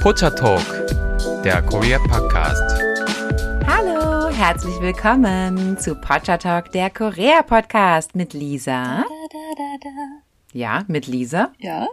Pocha Talk, der Korea Podcast. Hallo, herzlich willkommen zu Pocha Talk, der Korea Podcast mit Lisa. Ja, mit Lisa. Ja.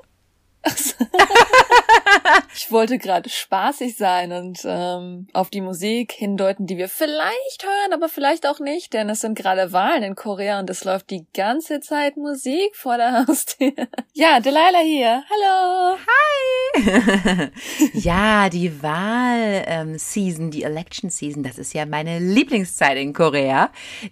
ich wollte gerade spaßig sein und ähm, auf die Musik hindeuten, die wir vielleicht hören, aber vielleicht auch nicht, denn es sind gerade Wahlen in Korea und es läuft die ganze Zeit Musik vor der Haustür. ja, Delilah hier. Hallo. Hi. ja, die Wahl-Season, ähm, die Election-Season, das ist ja meine Lieblingszeit in Korea,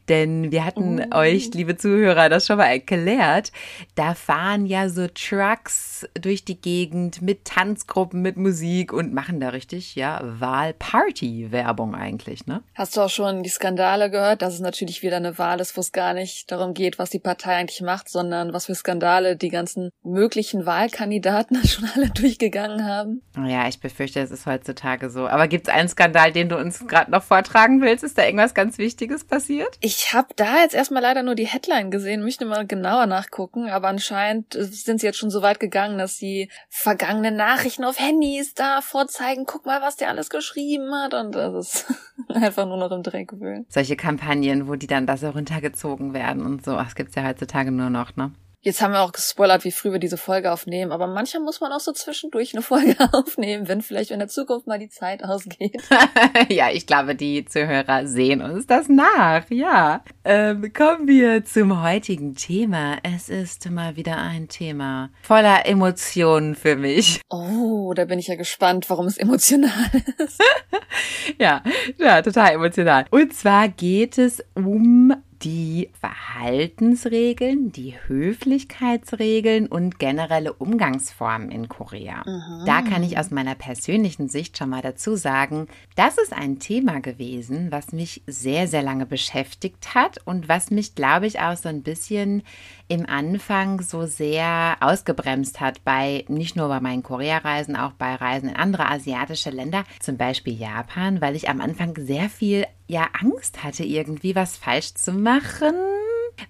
denn wir hatten oh. euch, liebe Zuhörer, das schon mal erklärt. Da fahren ja so Trucks durch die Gegend mit Tanzgruppen, mit Musik und machen da richtig, ja, Wahlparty-Werbung eigentlich, ne? Hast du auch schon die Skandale gehört, dass es natürlich wieder eine Wahl ist, wo es gar nicht darum geht, was die Partei eigentlich macht, sondern was für Skandale die ganzen möglichen Wahlkandidaten schon alle durchgegangen haben? Ja, ich befürchte, es ist heutzutage so. Aber gibt es einen Skandal, den du uns gerade noch vortragen willst? Ist da irgendwas ganz Wichtiges passiert? Ich habe da jetzt erstmal leider nur die Headline gesehen, möchte mal genauer nachgucken, aber anscheinend sind sie jetzt schon so weit gegangen, dass sie die vergangenen Nachrichten auf Handys da vorzeigen, guck mal, was der alles geschrieben hat und das ist einfach nur noch im Dreck wühlen. Solche Kampagnen, wo die dann da so runtergezogen werden und so, das gibt's ja heutzutage nur noch, ne? Jetzt haben wir auch gespoilert, wie früh wir diese Folge aufnehmen, aber manchmal muss man auch so zwischendurch eine Folge aufnehmen, wenn vielleicht in der Zukunft mal die Zeit ausgeht. ja, ich glaube, die Zuhörer sehen uns das nach, ja. Ähm, kommen wir zum heutigen Thema. Es ist mal wieder ein Thema voller Emotionen für mich. Oh, da bin ich ja gespannt, warum es emotional ist. ja, ja, total emotional. Und zwar geht es um die Verhaltensregeln, die Höflichkeitsregeln und generelle Umgangsformen in Korea. Mhm. Da kann ich aus meiner persönlichen Sicht schon mal dazu sagen, das ist ein Thema gewesen, was mich sehr, sehr lange beschäftigt hat und was mich, glaube ich, auch so ein bisschen im Anfang so sehr ausgebremst hat bei nicht nur bei meinen Korea-Reisen, auch bei Reisen in andere asiatische Länder, zum Beispiel Japan, weil ich am Anfang sehr viel ja Angst hatte, irgendwie was falsch zu machen.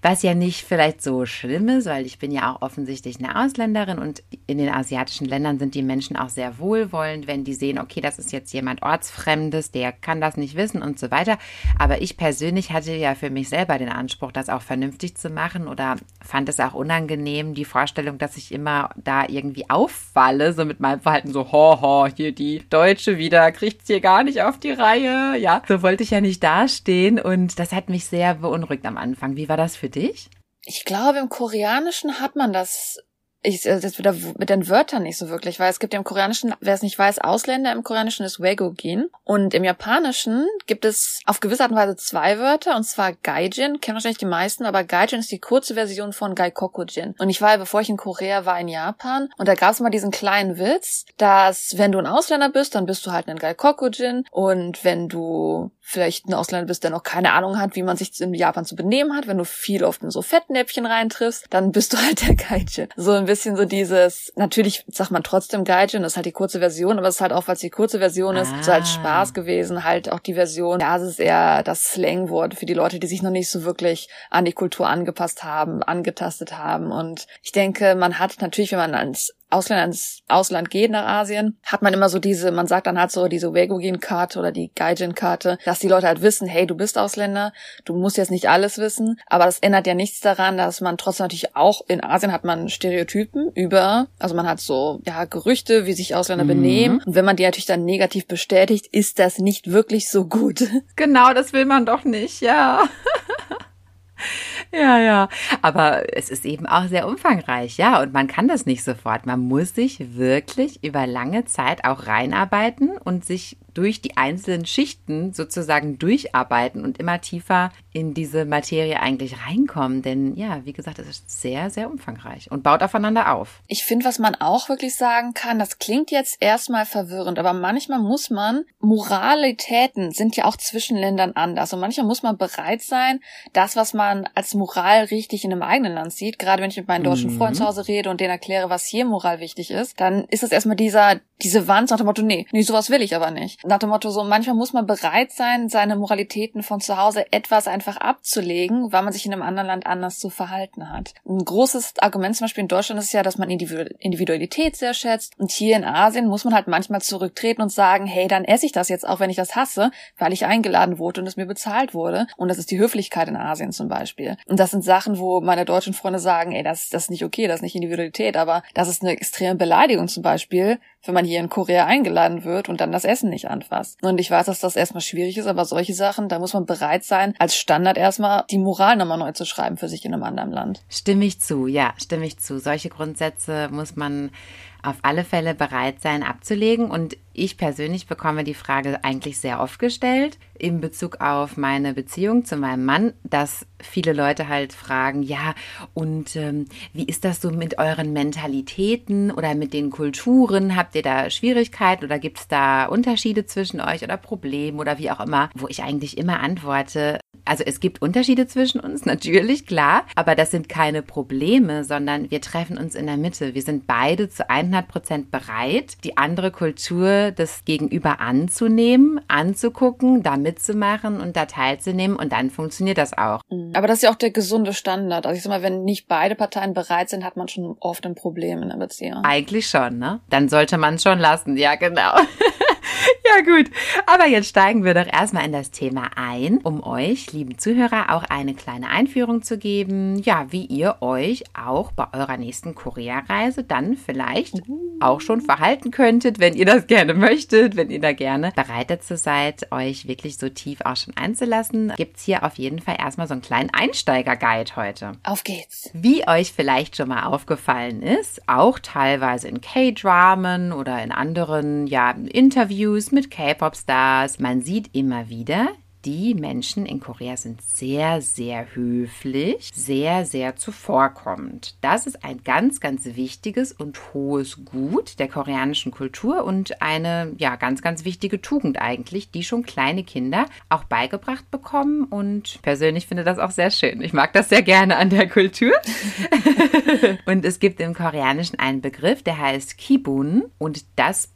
Was ja nicht vielleicht so schlimm ist, weil ich bin ja auch offensichtlich eine Ausländerin und in den asiatischen Ländern sind die Menschen auch sehr wohlwollend, wenn die sehen, okay, das ist jetzt jemand Ortsfremdes, der kann das nicht wissen und so weiter. Aber ich persönlich hatte ja für mich selber den Anspruch, das auch vernünftig zu machen oder fand es auch unangenehm, die Vorstellung, dass ich immer da irgendwie auffalle, so mit meinem Verhalten so, ho, ho, hier die Deutsche wieder, kriegt's hier gar nicht auf die Reihe. Ja, so wollte ich ja nicht dastehen und das hat mich sehr beunruhigt am Anfang. Wie war das für dich? Ich glaube, im Koreanischen hat man das ich äh, das wieder mit den Wörtern nicht so wirklich, weil es gibt ja im Koreanischen, wer es nicht weiß, Ausländer im Koreanischen ist Wegogin und im Japanischen gibt es auf gewisse Art und Weise zwei Wörter und zwar Gaijin, kennen wahrscheinlich die meisten, aber Gaijin ist die kurze Version von Gaikokujin. Und ich war, bevor ich in Korea war, in Japan und da gab es mal diesen kleinen Witz, dass wenn du ein Ausländer bist, dann bist du halt ein Gaikokujin und wenn du vielleicht ein Ausländer bist, der noch keine Ahnung hat, wie man sich in Japan zu benehmen hat, wenn du viel oft in so Fettnäpfchen reintriffst, dann bist du halt der Gaijin. So ein bisschen so dieses, natürlich sagt man trotzdem Gaijin, das ist halt die kurze Version, aber es ist halt auch, weil es die kurze Version ist, ah. so halt Spaß gewesen, halt auch die Version, ja, es ist eher das Slangwort für die Leute, die sich noch nicht so wirklich an die Kultur angepasst haben, angetastet haben und ich denke, man hat natürlich, wenn man ans Ausländer ins Ausland geht nach Asien, hat man immer so diese, man sagt dann halt so diese Wegogin-Karte oder die Gaijin-Karte, dass die Leute halt wissen, hey, du bist Ausländer, du musst jetzt nicht alles wissen, aber das ändert ja nichts daran, dass man trotzdem natürlich auch in Asien hat man Stereotypen über, also man hat so, ja, Gerüchte, wie sich Ausländer mhm. benehmen und wenn man die natürlich dann negativ bestätigt, ist das nicht wirklich so gut. Genau, das will man doch nicht, ja. Ja, ja. Aber es ist eben auch sehr umfangreich, ja. Und man kann das nicht sofort. Man muss sich wirklich über lange Zeit auch reinarbeiten und sich durch die einzelnen Schichten sozusagen durcharbeiten und immer tiefer in diese Materie eigentlich reinkommen. Denn ja, wie gesagt, es ist sehr, sehr umfangreich und baut aufeinander auf. Ich finde, was man auch wirklich sagen kann, das klingt jetzt erstmal verwirrend, aber manchmal muss man, Moralitäten sind ja auch zwischen Ländern anders und manchmal muss man bereit sein, das, was man als Moral richtig in einem eigenen Land sieht, gerade wenn ich mit meinen deutschen mhm. Freunden zu Hause rede und denen erkläre, was hier Moral wichtig ist, dann ist es erstmal dieser diese Wand nach dem Motto, nee, nee, sowas will ich aber nicht. Nach dem Motto, so manchmal muss man bereit sein, seine Moralitäten von zu Hause etwas einfach abzulegen, weil man sich in einem anderen Land anders zu verhalten hat. Ein großes Argument zum Beispiel in Deutschland ist ja, dass man Individualität sehr schätzt. Und hier in Asien muss man halt manchmal zurücktreten und sagen, hey, dann esse ich das jetzt auch, wenn ich das hasse, weil ich eingeladen wurde und es mir bezahlt wurde. Und das ist die Höflichkeit in Asien zum Beispiel. Und das sind Sachen, wo meine deutschen Freunde sagen, ey, das, das ist nicht okay, das ist nicht Individualität, aber das ist eine extreme Beleidigung zum Beispiel, wenn man hier in Korea eingeladen wird und dann das Essen nicht anfasst. Und ich weiß, dass das erstmal schwierig ist, aber solche Sachen, da muss man bereit sein, als Standard erstmal die Moral nochmal neu zu schreiben für sich in einem anderen Land. Stimme ich zu, ja, stimme ich zu. Solche Grundsätze muss man auf alle Fälle bereit sein abzulegen. Und ich persönlich bekomme die Frage eigentlich sehr oft gestellt in Bezug auf meine Beziehung zu meinem Mann, dass viele Leute halt fragen, ja, und ähm, wie ist das so mit euren Mentalitäten oder mit den Kulturen? Habt ihr da Schwierigkeiten oder gibt es da Unterschiede zwischen euch oder Probleme oder wie auch immer? Wo ich eigentlich immer antworte, also es gibt Unterschiede zwischen uns, natürlich, klar, aber das sind keine Probleme, sondern wir treffen uns in der Mitte. Wir sind beide zu 100 Prozent bereit, die andere Kultur des Gegenüber anzunehmen, anzugucken, da mitzumachen und da teilzunehmen und dann funktioniert das auch. Mhm. Aber das ist ja auch der gesunde Standard. Also ich sag mal, wenn nicht beide Parteien bereit sind, hat man schon oft ein Problem in der Beziehung. Eigentlich schon, ne? Dann sollte man schon lassen, ja genau. Ja, gut. Aber jetzt steigen wir doch erstmal in das Thema ein, um euch, lieben Zuhörer, auch eine kleine Einführung zu geben, ja, wie ihr euch auch bei eurer nächsten Korea-Reise dann vielleicht auch schon verhalten könntet, wenn ihr das gerne möchtet, wenn ihr da gerne bereit dazu seid, euch wirklich so tief auch schon einzulassen, gibt's hier auf jeden Fall erstmal so einen kleinen Einsteiger-Guide heute. Auf geht's. Wie euch vielleicht schon mal aufgefallen ist, auch teilweise in K-Dramen oder in anderen, ja, Interviews mit K-Pop-Stars. Man sieht immer wieder, die Menschen in Korea sind sehr, sehr höflich, sehr, sehr zuvorkommend. Das ist ein ganz, ganz wichtiges und hohes Gut der koreanischen Kultur und eine, ja, ganz, ganz wichtige Tugend eigentlich, die schon kleine Kinder auch beigebracht bekommen und persönlich finde das auch sehr schön. Ich mag das sehr gerne an der Kultur. und es gibt im Koreanischen einen Begriff, der heißt Kibun und das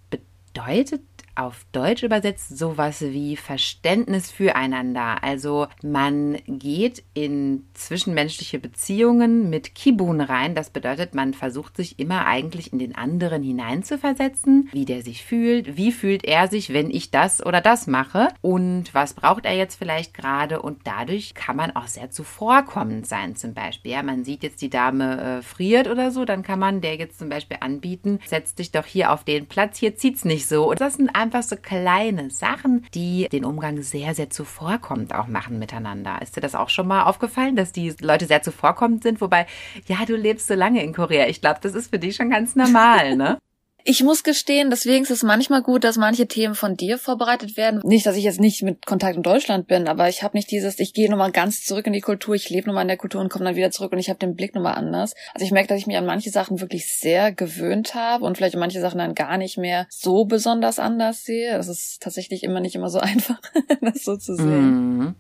bedeutet auf Deutsch übersetzt sowas wie Verständnis füreinander. Also man geht in zwischenmenschliche Beziehungen mit Kibun rein. Das bedeutet, man versucht sich immer eigentlich in den anderen hineinzuversetzen, wie der sich fühlt, wie fühlt er sich, wenn ich das oder das mache und was braucht er jetzt vielleicht gerade und dadurch kann man auch sehr zuvorkommend sein zum Beispiel. Ja, man sieht jetzt die Dame äh, friert oder so, dann kann man der jetzt zum Beispiel anbieten, setz dich doch hier auf den Platz, hier zieht's nicht so. Und das sind einfach so kleine Sachen, die den Umgang sehr, sehr zuvorkommend auch machen miteinander. Ist dir das auch schon mal aufgefallen, dass die Leute sehr zuvorkommend sind? Wobei, ja, du lebst so lange in Korea. Ich glaube, das ist für dich schon ganz normal, ne? Ich muss gestehen, deswegen ist es manchmal gut, dass manche Themen von dir vorbereitet werden. Nicht, dass ich jetzt nicht mit Kontakt in Deutschland bin, aber ich habe nicht dieses, ich gehe nochmal ganz zurück in die Kultur, ich lebe nochmal in der Kultur und komme dann wieder zurück und ich habe den Blick nochmal anders. Also ich merke, dass ich mich an manche Sachen wirklich sehr gewöhnt habe und vielleicht manche Sachen dann gar nicht mehr so besonders anders sehe. Das ist tatsächlich immer nicht immer so einfach, das so zu sehen. Mhm.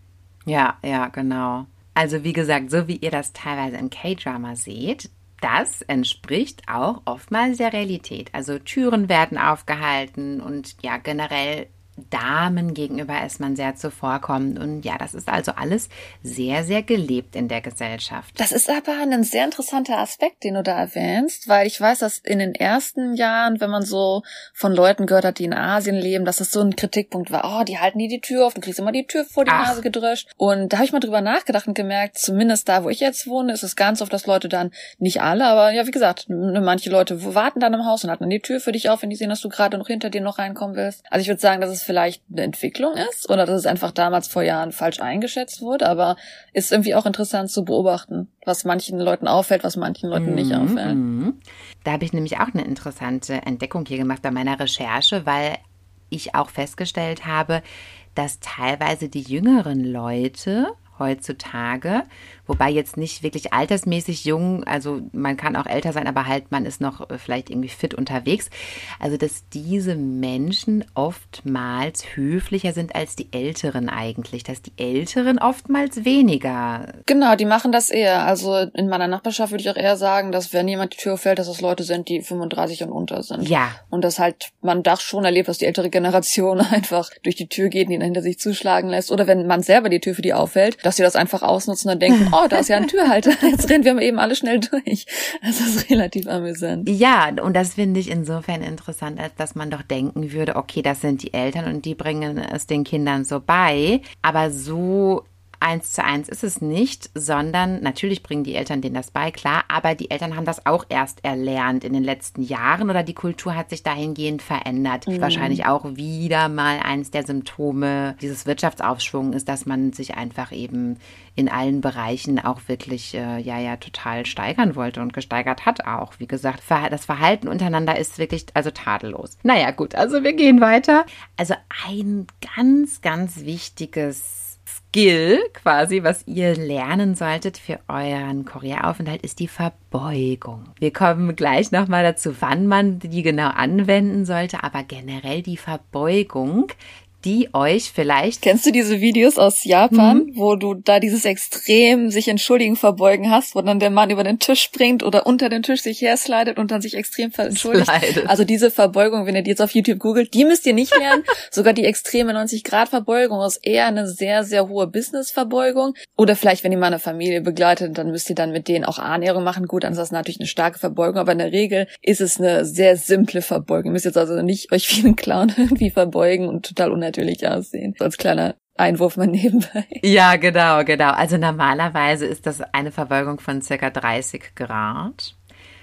Ja, ja, genau. Also wie gesagt, so wie ihr das teilweise im K-Drama seht, das entspricht auch oftmals der Realität. Also Türen werden aufgehalten und ja, generell Damen gegenüber ist man sehr zuvorkommend. Und ja, das ist also alles sehr, sehr gelebt in der Gesellschaft. Das ist aber ein sehr interessanter Aspekt, den du da erwähnst, weil ich weiß, dass in den ersten Jahren, wenn man so von Leuten gehört hat, die in Asien leben, dass das so ein Kritikpunkt war, oh, die halten nie die Tür auf, du kriegst immer die Tür vor die Ach. Nase gedröscht. Und da habe ich mal drüber nachgedacht und gemerkt, zumindest da, wo ich jetzt wohne, ist es ganz oft, dass Leute dann, nicht alle, aber ja, wie gesagt, manche Leute warten dann im Haus und halten dann die Tür für dich auf, wenn die sehen, dass du gerade noch hinter dir noch reinkommen willst. Also ich würde sagen, dass es vielleicht eine Entwicklung ist oder dass es einfach damals vor Jahren falsch eingeschätzt wurde, aber ist irgendwie auch interessant zu beobachten, was manchen Leuten auffällt, was manchen Leuten nicht mhm, auffällt. Mhm. Da habe ich nämlich auch eine interessante Entdeckung hier gemacht bei meiner Recherche, weil ich auch festgestellt habe, dass teilweise die jüngeren Leute heutzutage. Wobei jetzt nicht wirklich altersmäßig jung, also man kann auch älter sein, aber halt man ist noch äh, vielleicht irgendwie fit unterwegs. Also dass diese Menschen oftmals höflicher sind als die Älteren eigentlich, dass die Älteren oftmals weniger. Genau, die machen das eher. Also in meiner Nachbarschaft würde ich auch eher sagen, dass wenn jemand die Tür fällt, dass das Leute sind, die 35 und unter sind. Ja. Und das halt man doch schon erlebt, dass die ältere Generation einfach durch die Tür geht und ihn hinter sich zuschlagen lässt. Oder wenn man selber die Tür für die auffällt, dass sie das einfach ausnutzen und denken, oh, da ist ja ein Türhalter, jetzt rennen wir eben alle schnell durch. Das ist relativ amüsant. Ja, und das finde ich insofern interessant, als dass man doch denken würde, okay, das sind die Eltern und die bringen es den Kindern so bei. Aber so eins zu eins ist es nicht, sondern natürlich bringen die Eltern denen das bei, klar, aber die Eltern haben das auch erst erlernt in den letzten Jahren oder die Kultur hat sich dahingehend verändert. Mhm. Wahrscheinlich auch wieder mal eins der Symptome dieses Wirtschaftsaufschwungs ist, dass man sich einfach eben in allen Bereichen auch wirklich, äh, ja, ja, total steigern wollte und gesteigert hat auch. Wie gesagt, das Verhalten untereinander ist wirklich, also tadellos. Naja, gut, also wir gehen weiter. Also ein ganz, ganz wichtiges Skill quasi, was ihr lernen solltet für euren Korea-Aufenthalt, ist die Verbeugung. Wir kommen gleich nochmal dazu, wann man die genau anwenden sollte, aber generell die Verbeugung die euch vielleicht. Kennst du diese Videos aus Japan, mhm. wo du da dieses extrem sich entschuldigen verbeugen hast, wo dann der Mann über den Tisch springt oder unter den Tisch sich her slidet und dann sich extrem entschuldigt? Slidet. Also diese Verbeugung, wenn ihr die jetzt auf YouTube googelt, die müsst ihr nicht lernen. Sogar die extreme 90 Grad Verbeugung ist eher eine sehr, sehr hohe Business Verbeugung. Oder vielleicht, wenn ihr mal eine Familie begleitet, dann müsst ihr dann mit denen auch Annäherung machen. Gut, dann ist das natürlich eine starke Verbeugung, aber in der Regel ist es eine sehr simple Verbeugung. Ihr müsst jetzt also nicht euch wie ein Clown irgendwie verbeugen und total unnötig natürlich aussehen. Als kleiner Einwurf mal nebenbei. Ja, genau, genau. Also normalerweise ist das eine Verbeugung von circa 30 Grad.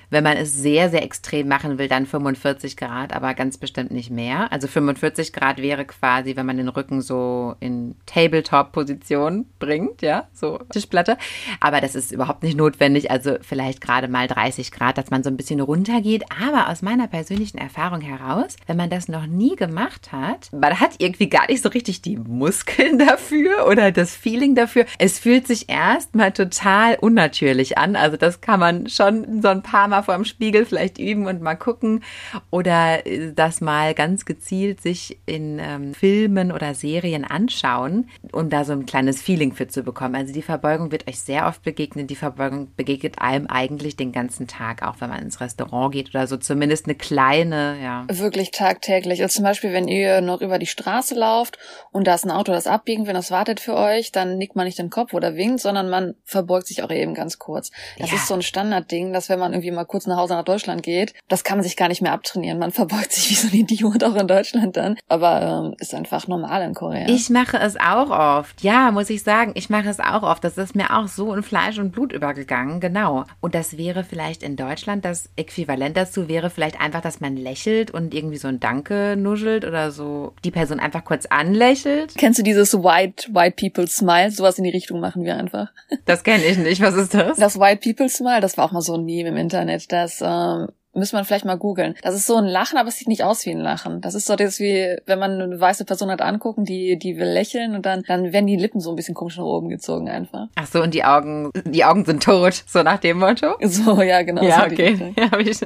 Wenn man es sehr, sehr extrem machen will, dann 45 Grad, aber ganz bestimmt nicht mehr. Also 45 Grad wäre quasi, wenn man den Rücken so in Tabletop-Position bringt, ja, so Tischplatte. Aber das ist überhaupt nicht notwendig. Also vielleicht gerade mal 30 Grad, dass man so ein bisschen runtergeht. Aber aus meiner persönlichen Erfahrung heraus, wenn man das noch nie gemacht hat, man hat irgendwie gar nicht so richtig die Muskeln dafür oder das Feeling dafür. Es fühlt sich erstmal total unnatürlich an. Also das kann man schon so ein paar Mal mal vor dem Spiegel vielleicht üben und mal gucken oder äh, das mal ganz gezielt sich in ähm, Filmen oder Serien anschauen, um da so ein kleines Feeling für zu bekommen. Also die Verbeugung wird euch sehr oft begegnen. Die Verbeugung begegnet einem eigentlich den ganzen Tag, auch wenn man ins Restaurant geht oder so. Zumindest eine kleine, ja. Wirklich tagtäglich. Also zum Beispiel, wenn ihr noch über die Straße lauft und da ist ein Auto, das abbiegen, wenn das wartet für euch, dann nickt man nicht den Kopf oder winkt, sondern man verbeugt sich auch eben ganz kurz. Das ja. ist so ein Standardding, dass wenn man irgendwie mal kurz nach Hause nach Deutschland geht, das kann man sich gar nicht mehr abtrainieren. Man verbeugt sich wie so ein Idiot auch in Deutschland dann. Aber ähm, ist einfach normal in Korea. Ich mache es auch oft. Ja, muss ich sagen. Ich mache es auch oft. Das ist mir auch so in Fleisch und Blut übergegangen. Genau. Und das wäre vielleicht in Deutschland das Äquivalent dazu wäre vielleicht einfach, dass man lächelt und irgendwie so ein Danke nuschelt oder so die Person einfach kurz anlächelt. Kennst du dieses White, White People Smile? Sowas in die Richtung machen wir einfach. Das kenne ich nicht. Was ist das? Das White People Smile, das war auch mal so ein Meme im Internet damit, dass ähm, Müssen wir vielleicht mal googeln. Das ist so ein Lachen, aber es sieht nicht aus wie ein Lachen. Das ist so das wie, wenn man eine weiße Person hat angucken, die, die will lächeln und dann, dann werden die Lippen so ein bisschen komisch nach oben gezogen einfach. Ach so, und die Augen, die Augen sind tot, so nach dem Motto? So, ja, genau. Ja, so okay. Ja, habe ich,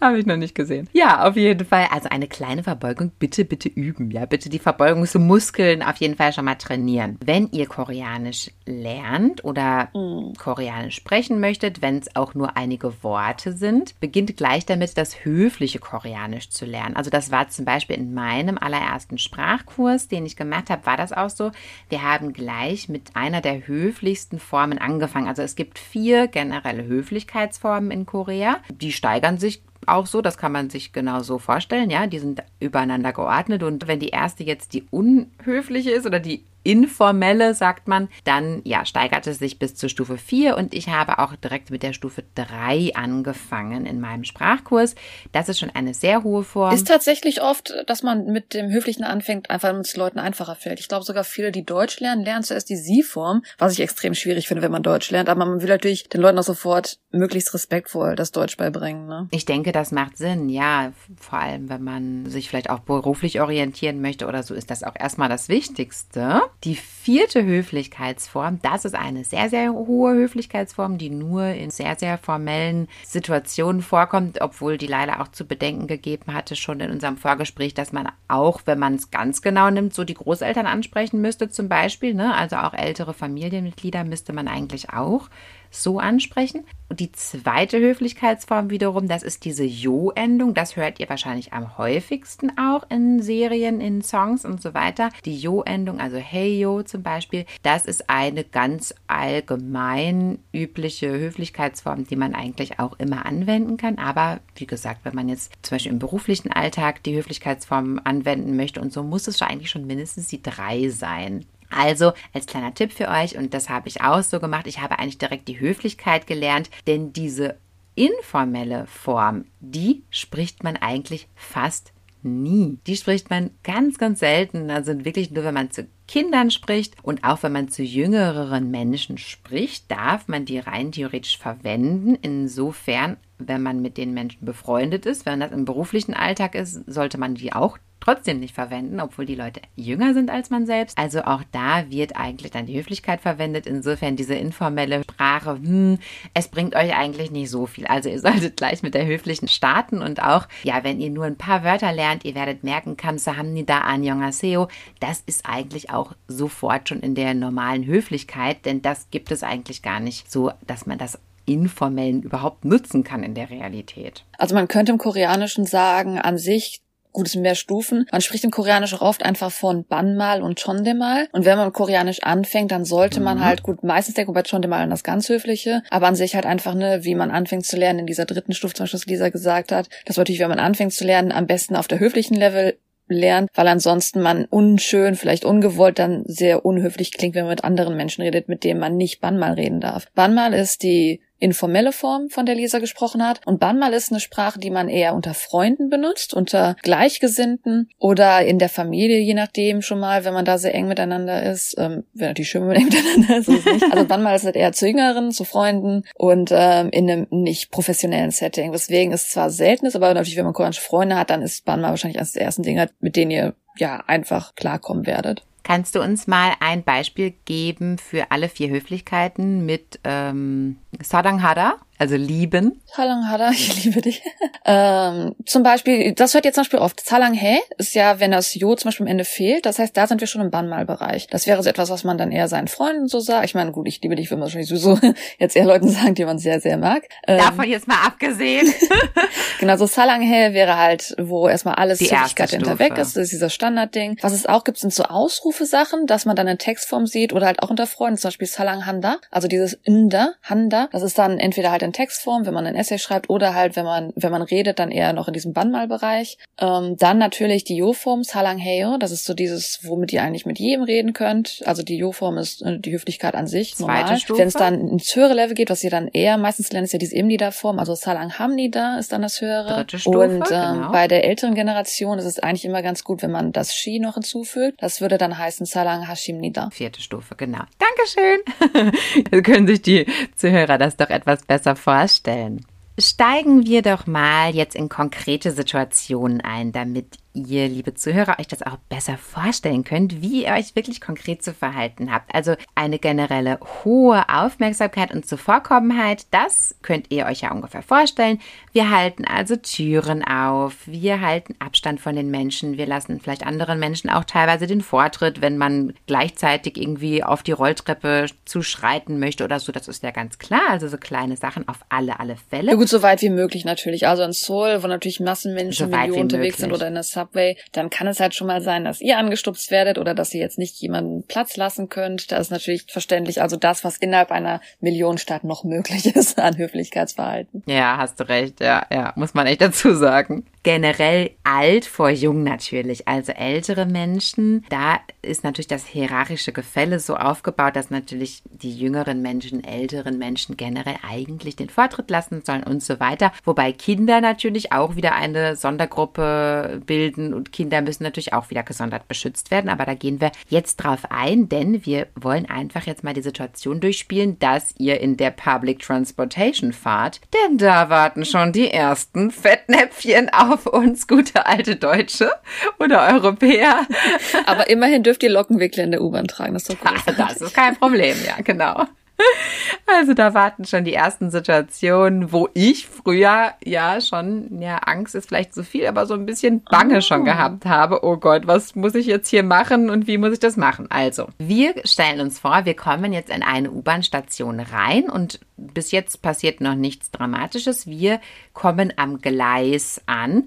hab ich noch nicht gesehen. Ja, auf jeden Fall. Also eine kleine Verbeugung bitte, bitte üben. Ja, bitte die Verbeugungsmuskeln auf jeden Fall schon mal trainieren. Wenn ihr Koreanisch lernt oder mm. Koreanisch sprechen möchtet, wenn es auch nur einige Worte sind, beginnt gleich gleich damit, das höfliche Koreanisch zu lernen. Also das war zum Beispiel in meinem allerersten Sprachkurs, den ich gemacht habe, war das auch so. Wir haben gleich mit einer der höflichsten Formen angefangen. Also es gibt vier generelle Höflichkeitsformen in Korea. Die steigern sich auch so, das kann man sich genau so vorstellen, ja, die sind übereinander geordnet und wenn die erste jetzt die unhöfliche ist oder die informelle, sagt man, dann ja, steigert es sich bis zur Stufe 4 und ich habe auch direkt mit der Stufe 3 angefangen in meinem Sprachkurs. Das ist schon eine sehr hohe Form. Ist tatsächlich oft, dass man mit dem Höflichen anfängt, einfach damit es Leuten einfacher fällt. Ich glaube sogar viele, die Deutsch lernen, lernen zuerst die Sie-Form, was ich extrem schwierig finde, wenn man Deutsch lernt, aber man will natürlich den Leuten auch sofort möglichst respektvoll das Deutsch beibringen. Ne? Ich denke, denke, das macht Sinn. Ja, vor allem, wenn man sich vielleicht auch beruflich orientieren möchte oder so, ist das auch erstmal das Wichtigste. Die vierte Höflichkeitsform, das ist eine sehr, sehr hohe Höflichkeitsform, die nur in sehr, sehr formellen Situationen vorkommt, obwohl die leider auch zu bedenken gegeben hatte, schon in unserem Vorgespräch, dass man auch, wenn man es ganz genau nimmt, so die Großeltern ansprechen müsste zum Beispiel. Ne? Also auch ältere Familienmitglieder müsste man eigentlich auch so ansprechen. Und die zweite Höflichkeitsform wiederum, das ist diese Jo-Endung. Das hört ihr wahrscheinlich am häufigsten auch in Serien, in Songs und so weiter. Die Jo-Endung, also Hey Yo zum Beispiel, das ist eine ganz allgemein übliche Höflichkeitsform, die man eigentlich auch immer anwenden kann. Aber wie gesagt, wenn man jetzt zum Beispiel im beruflichen Alltag die Höflichkeitsform anwenden möchte und so, muss es eigentlich schon mindestens die drei sein. Also als kleiner Tipp für euch, und das habe ich auch so gemacht, ich habe eigentlich direkt die Höflichkeit gelernt, denn diese informelle Form, die spricht man eigentlich fast nie. Die spricht man ganz, ganz selten. Also wirklich nur, wenn man zu Kindern spricht und auch wenn man zu jüngeren Menschen spricht, darf man die rein theoretisch verwenden. Insofern, wenn man mit den Menschen befreundet ist, wenn das im beruflichen Alltag ist, sollte man die auch trotzdem nicht verwenden, obwohl die Leute jünger sind als man selbst. Also auch da wird eigentlich dann die Höflichkeit verwendet. Insofern diese informelle Sprache, hm, es bringt euch eigentlich nicht so viel. Also ihr solltet gleich mit der höflichen starten und auch, ja, wenn ihr nur ein paar Wörter lernt, ihr werdet merken, Kamsahamnida Annyeonghaseyo, das ist eigentlich auch sofort schon in der normalen Höflichkeit, denn das gibt es eigentlich gar nicht so, dass man das informellen überhaupt nutzen kann in der Realität. Also man könnte im Koreanischen sagen, an sich gut, es sind mehr Stufen. Man spricht im Koreanisch auch oft einfach von Banmal und Chondemal. Und wenn man Koreanisch anfängt, dann sollte man mhm. halt, gut, meistens denkt man bei Chondemal an das ganz Höfliche, aber an sich halt einfach, ne, wie man anfängt zu lernen in dieser dritten Stufe, zum Beispiel, was Lisa gesagt hat, dass man natürlich, wenn man anfängt zu lernen, am besten auf der höflichen Level lernt, weil ansonsten man unschön, vielleicht ungewollt dann sehr unhöflich klingt, wenn man mit anderen Menschen redet, mit denen man nicht Banmal reden darf. Banmal ist die informelle Form, von der Lisa gesprochen hat. Und Banmal ist eine Sprache, die man eher unter Freunden benutzt, unter Gleichgesinnten oder in der Familie, je nachdem schon mal, wenn man da sehr eng miteinander ist. Ähm, Wäre natürlich schön, wenn miteinander ist. Also Banmal ist halt eher zu Jüngeren, zu Freunden und ähm, in einem nicht professionellen Setting. Deswegen ist es zwar selten, ist, aber natürlich, wenn man koreanische Freunde hat, dann ist Banmal wahrscheinlich eines der ersten Dinge, mit denen ihr ja einfach klarkommen werdet. Kannst du uns mal ein Beispiel geben für alle vier Höflichkeiten mit ähm, Sadanghara? Also lieben. Salang Hada, ich liebe dich. ähm, zum Beispiel, das hört jetzt zum Beispiel oft. Salang He ist ja, wenn das Jo zum Beispiel am Ende fehlt. Das heißt, da sind wir schon im Bannmalbereich. Das wäre so etwas, was man dann eher seinen Freunden so sagt. Ich meine, gut, ich liebe dich, wenn man wahrscheinlich sowieso jetzt eher Leuten sagen, die man sehr, sehr mag. Ähm, Davon jetzt mal abgesehen. genau, so Salang He wäre halt, wo erstmal alles Züchtigkeit hinter weg ist. Das ist dieser Standardding. Was es auch gibt, sind so Ausrufe-Sachen, dass man dann in Textform sieht oder halt auch unter Freunden. Zum Beispiel Salang Handa, also dieses Inda, Handa. Das ist dann entweder halt ein in Textform, wenn man ein Essay schreibt oder halt, wenn man, wenn man redet, dann eher noch in diesem Bannmalbereich. Ähm, dann natürlich die Jo-Form, Salang Heyo, das ist so dieses, womit ihr eigentlich mit jedem reden könnt. Also die Jo-Form ist äh, die Höflichkeit an sich, normal. Wenn es dann ins höhere Level geht, was ihr dann eher meistens lernt, ist ja diese Imnida-Form, also Salang Hamnida ist dann das höhere. Dritte Stufe, Und ähm, genau. bei der älteren Generation ist es eigentlich immer ganz gut, wenn man das Shi noch hinzufügt. Das würde dann heißen Salang Hashimnida. Vierte Stufe, genau. Dankeschön. Jetzt können sich die Zuhörer das doch etwas besser vorstellen. Steigen wir doch mal jetzt in konkrete Situationen ein, damit ihr, liebe Zuhörer, euch das auch besser vorstellen könnt, wie ihr euch wirklich konkret zu verhalten habt. Also eine generelle hohe Aufmerksamkeit und Zuvorkommenheit, das könnt ihr euch ja ungefähr vorstellen. Wir halten also Türen auf, wir halten Abstand von den Menschen, wir lassen vielleicht anderen Menschen auch teilweise den Vortritt, wenn man gleichzeitig irgendwie auf die Rolltreppe zuschreiten möchte oder so. Das ist ja ganz klar. Also so kleine Sachen auf alle, alle Fälle. Ja gut, so weit wie möglich natürlich. Also in Seoul, wo natürlich Massenmenschen So Millionen unterwegs sind möglich. oder in der Subway, dann kann es halt schon mal sein, dass ihr angestupst werdet oder dass ihr jetzt nicht jemanden Platz lassen könnt. Das ist natürlich verständlich. Also das, was innerhalb einer Millionenstadt noch möglich ist an Höflichkeitsverhalten. Ja, hast du recht. Ja, ja, muss man echt dazu sagen. Generell alt vor jung natürlich. Also ältere Menschen, da ist natürlich das hierarchische Gefälle so aufgebaut, dass natürlich die jüngeren Menschen, älteren Menschen generell eigentlich den Vortritt lassen sollen und so weiter. Wobei Kinder natürlich auch wieder eine Sondergruppe bilden und Kinder müssen natürlich auch wieder gesondert beschützt werden. Aber da gehen wir jetzt drauf ein, denn wir wollen einfach jetzt mal die Situation durchspielen, dass ihr in der Public Transportation fahrt. Denn da warten schon die ersten Fettnäpfchen auf uns, gute alte Deutsche oder Europäer. Aber immerhin dürft ihr Lockenwickler in der U-Bahn tragen. Das ist doch gut. Das ist kein Problem, ja, genau. Also da warten schon die ersten Situationen, wo ich früher ja schon, ja, Angst ist vielleicht zu viel, aber so ein bisschen Bange oh. schon gehabt habe. Oh Gott, was muss ich jetzt hier machen und wie muss ich das machen? Also, wir stellen uns vor, wir kommen jetzt in eine U-Bahn-Station rein und bis jetzt passiert noch nichts Dramatisches. Wir kommen am Gleis an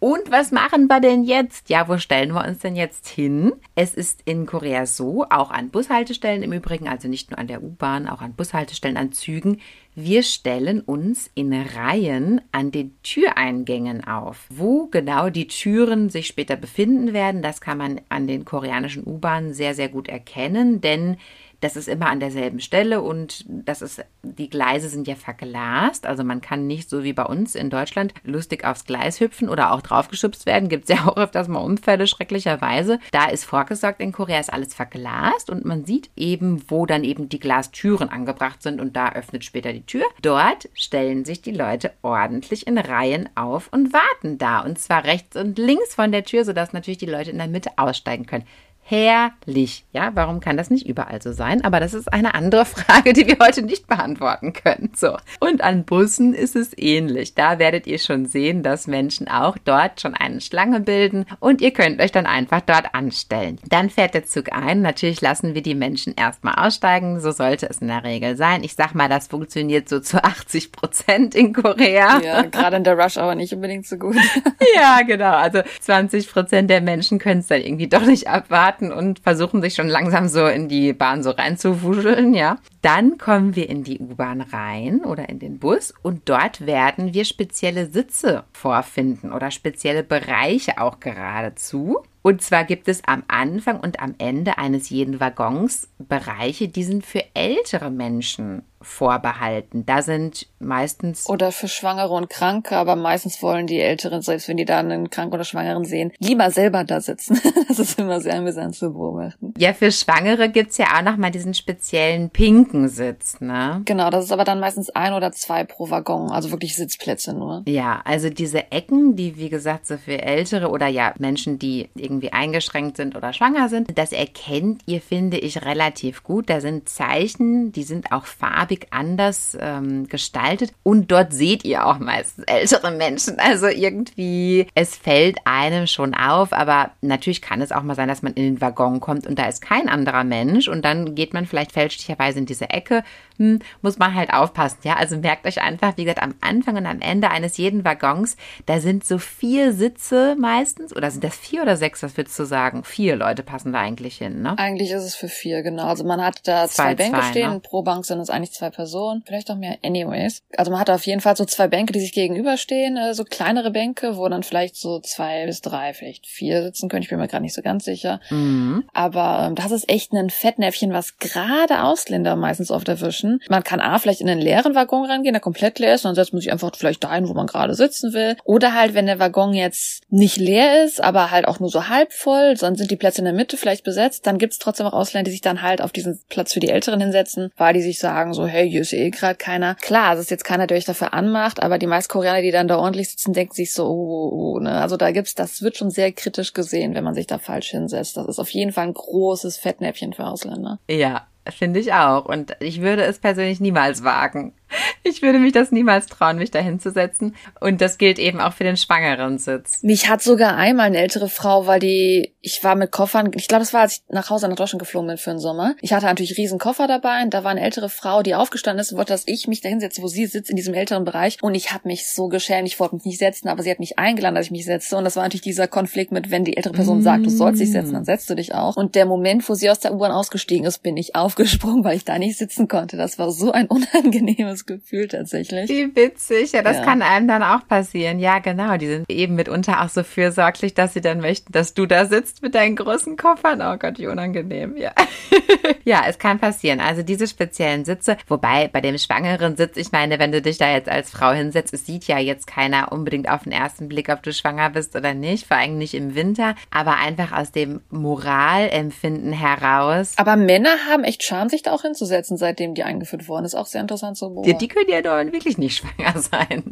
und was machen wir denn jetzt? Ja, wo stellen wir uns denn jetzt hin? Es ist in Korea so, auch an Bushaltestellen im Übrigen, also nicht nur an der U-Bahn, auch an Bushaltestellen, an Zügen. Wir stellen uns in Reihen an den Türeingängen auf. Wo genau die Türen sich später befinden werden, das kann man an den koreanischen U-Bahnen sehr, sehr gut erkennen, denn das ist immer an derselben Stelle und das ist, die Gleise sind ja verglast. Also man kann nicht so wie bei uns in Deutschland lustig aufs Gleis hüpfen oder auch draufgeschubst werden. Gibt es ja auch öfters mal Unfälle, schrecklicherweise. Da ist vorgesorgt, in Korea ist alles verglast und man sieht eben, wo dann eben die Glastüren angebracht sind und da öffnet später die Tür. Dort stellen sich die Leute ordentlich in Reihen auf und warten da. Und zwar rechts und links von der Tür, sodass natürlich die Leute in der Mitte aussteigen können herrlich. Ja, warum kann das nicht überall so sein? Aber das ist eine andere Frage, die wir heute nicht beantworten können. So. Und an Bussen ist es ähnlich. Da werdet ihr schon sehen, dass Menschen auch dort schon eine Schlange bilden und ihr könnt euch dann einfach dort anstellen. Dann fährt der Zug ein. Natürlich lassen wir die Menschen erstmal aussteigen. So sollte es in der Regel sein. Ich sag mal, das funktioniert so zu 80 Prozent in Korea. Ja, gerade in der Rush Hour nicht unbedingt so gut. ja, genau. Also 20 Prozent der Menschen können es dann irgendwie doch nicht abwarten warten und versuchen sich schon langsam so in die Bahn so reinzuwuscheln, ja. Dann kommen wir in die U-Bahn rein oder in den Bus und dort werden wir spezielle Sitze vorfinden oder spezielle Bereiche auch geradezu. Und zwar gibt es am Anfang und am Ende eines jeden Waggons Bereiche, die sind für ältere Menschen vorbehalten. Da sind meistens. Oder für Schwangere und Kranke, aber meistens wollen die Älteren, selbst wenn die da einen Kranken oder Schwangeren sehen, lieber selber da sitzen. das ist immer sehr amüsant zu beobachten. Ja, für Schwangere gibt's ja auch nochmal diesen speziellen pinken Sitz, ne? Genau, das ist aber dann meistens ein oder zwei pro Waggon, also wirklich Sitzplätze nur. Ja, also diese Ecken, die wie gesagt so für Ältere oder ja Menschen, die irgendwie eingeschränkt sind oder schwanger sind, das erkennt ihr, finde ich, relativ gut. Da sind Zeichen, die sind auch farbig anders ähm, gestaltet. Und dort seht ihr auch meistens ältere Menschen. Also irgendwie, es fällt einem schon auf, aber natürlich kann es auch mal sein, dass man in den Waggon kommt und da ist kein anderer Mensch. Und dann geht man vielleicht fälschlicherweise in diese Ecke hm, muss man halt aufpassen. Ja, also merkt euch einfach, wie gesagt, am Anfang und am Ende eines jeden Waggons, da sind so vier Sitze meistens, oder sind das vier oder sechs, was würdest du sagen? Vier Leute passen da eigentlich hin, ne? Eigentlich ist es für vier, genau. Also man hat da zwei, zwei Bänke zwei, stehen, ne? pro Bank sind es eigentlich zwei Personen, vielleicht auch mehr, anyways. Also man hat auf jeden Fall so zwei Bänke, die sich gegenüberstehen, äh, so kleinere Bänke, wo dann vielleicht so zwei bis drei, vielleicht vier sitzen können, ich bin mir gerade nicht so ganz sicher. Mhm. Aber ähm, das ist echt ein Fettnäpfchen, was gerade Ausländer meistens oft erwischen Menschen. Man kann A, vielleicht in einen leeren Waggon reingehen, der komplett leer ist, und dann setzt man sich einfach vielleicht dahin, wo man gerade sitzen will. Oder halt, wenn der Waggon jetzt nicht leer ist, aber halt auch nur so halb voll, dann sind die Plätze in der Mitte vielleicht besetzt, dann gibt's trotzdem auch Ausländer, die sich dann halt auf diesen Platz für die Älteren hinsetzen, weil die sich sagen so, hey, hier ist eh gerade keiner. Klar, es ist jetzt keiner, der euch dafür anmacht, aber die meisten Koreaner, die dann da ordentlich sitzen, denken sich so, oh, oh, oh, ne? Also da gibt's, das wird schon sehr kritisch gesehen, wenn man sich da falsch hinsetzt. Das ist auf jeden Fall ein großes Fettnäpfchen für Ausländer. Ja, Finde ich auch. Und ich würde es persönlich niemals wagen. Ich würde mich das niemals trauen, mich da hinzusetzen. Und das gilt eben auch für den schwangeren Sitz. Mich hat sogar einmal eine ältere Frau, weil die, ich war mit Koffern, ich glaube, das war, als ich nach Hause nach Deutschland geflogen bin für den Sommer. Ich hatte natürlich riesen Koffer dabei und da war eine ältere Frau, die aufgestanden ist und wollte, dass ich mich da hinsetze, wo sie sitzt, in diesem älteren Bereich. Und ich habe mich so geschämt, ich wollte mich nicht setzen, aber sie hat mich eingeladen, dass ich mich setze. Und das war natürlich dieser Konflikt mit, wenn die ältere Person sagt, du sollst dich setzen, dann setzt du dich auch. Und der Moment, wo sie aus der U-Bahn ausgestiegen ist, bin ich aufgesprungen, weil ich da nicht sitzen konnte. Das war so ein unangenehmes das Gefühl tatsächlich. Wie witzig. Ja, das Ja. kann einem dann auch passieren. Ja, genau. Die sind eben mitunter auch so fürsorglich, dass sie dann möchten, dass du da sitzt mit deinen großen Koffern. Oh Gott, wie unangenehm. Ja. ja, es kann passieren. Also diese speziellen Sitze, wobei bei dem schwangeren Sitz, ich meine, wenn du dich da jetzt als Frau hinsetzt, es sieht ja jetzt keiner unbedingt auf den ersten Blick, ob du schwanger bist oder nicht, vor allem nicht im Winter, aber einfach aus dem Moralempfinden heraus. Aber Männer haben echt Charme, sich da auch hinzusetzen, seitdem die eingeführt wurden. Ist auch sehr interessant zu Die, beobachten. die können ja doch wirklich nicht schwanger sein.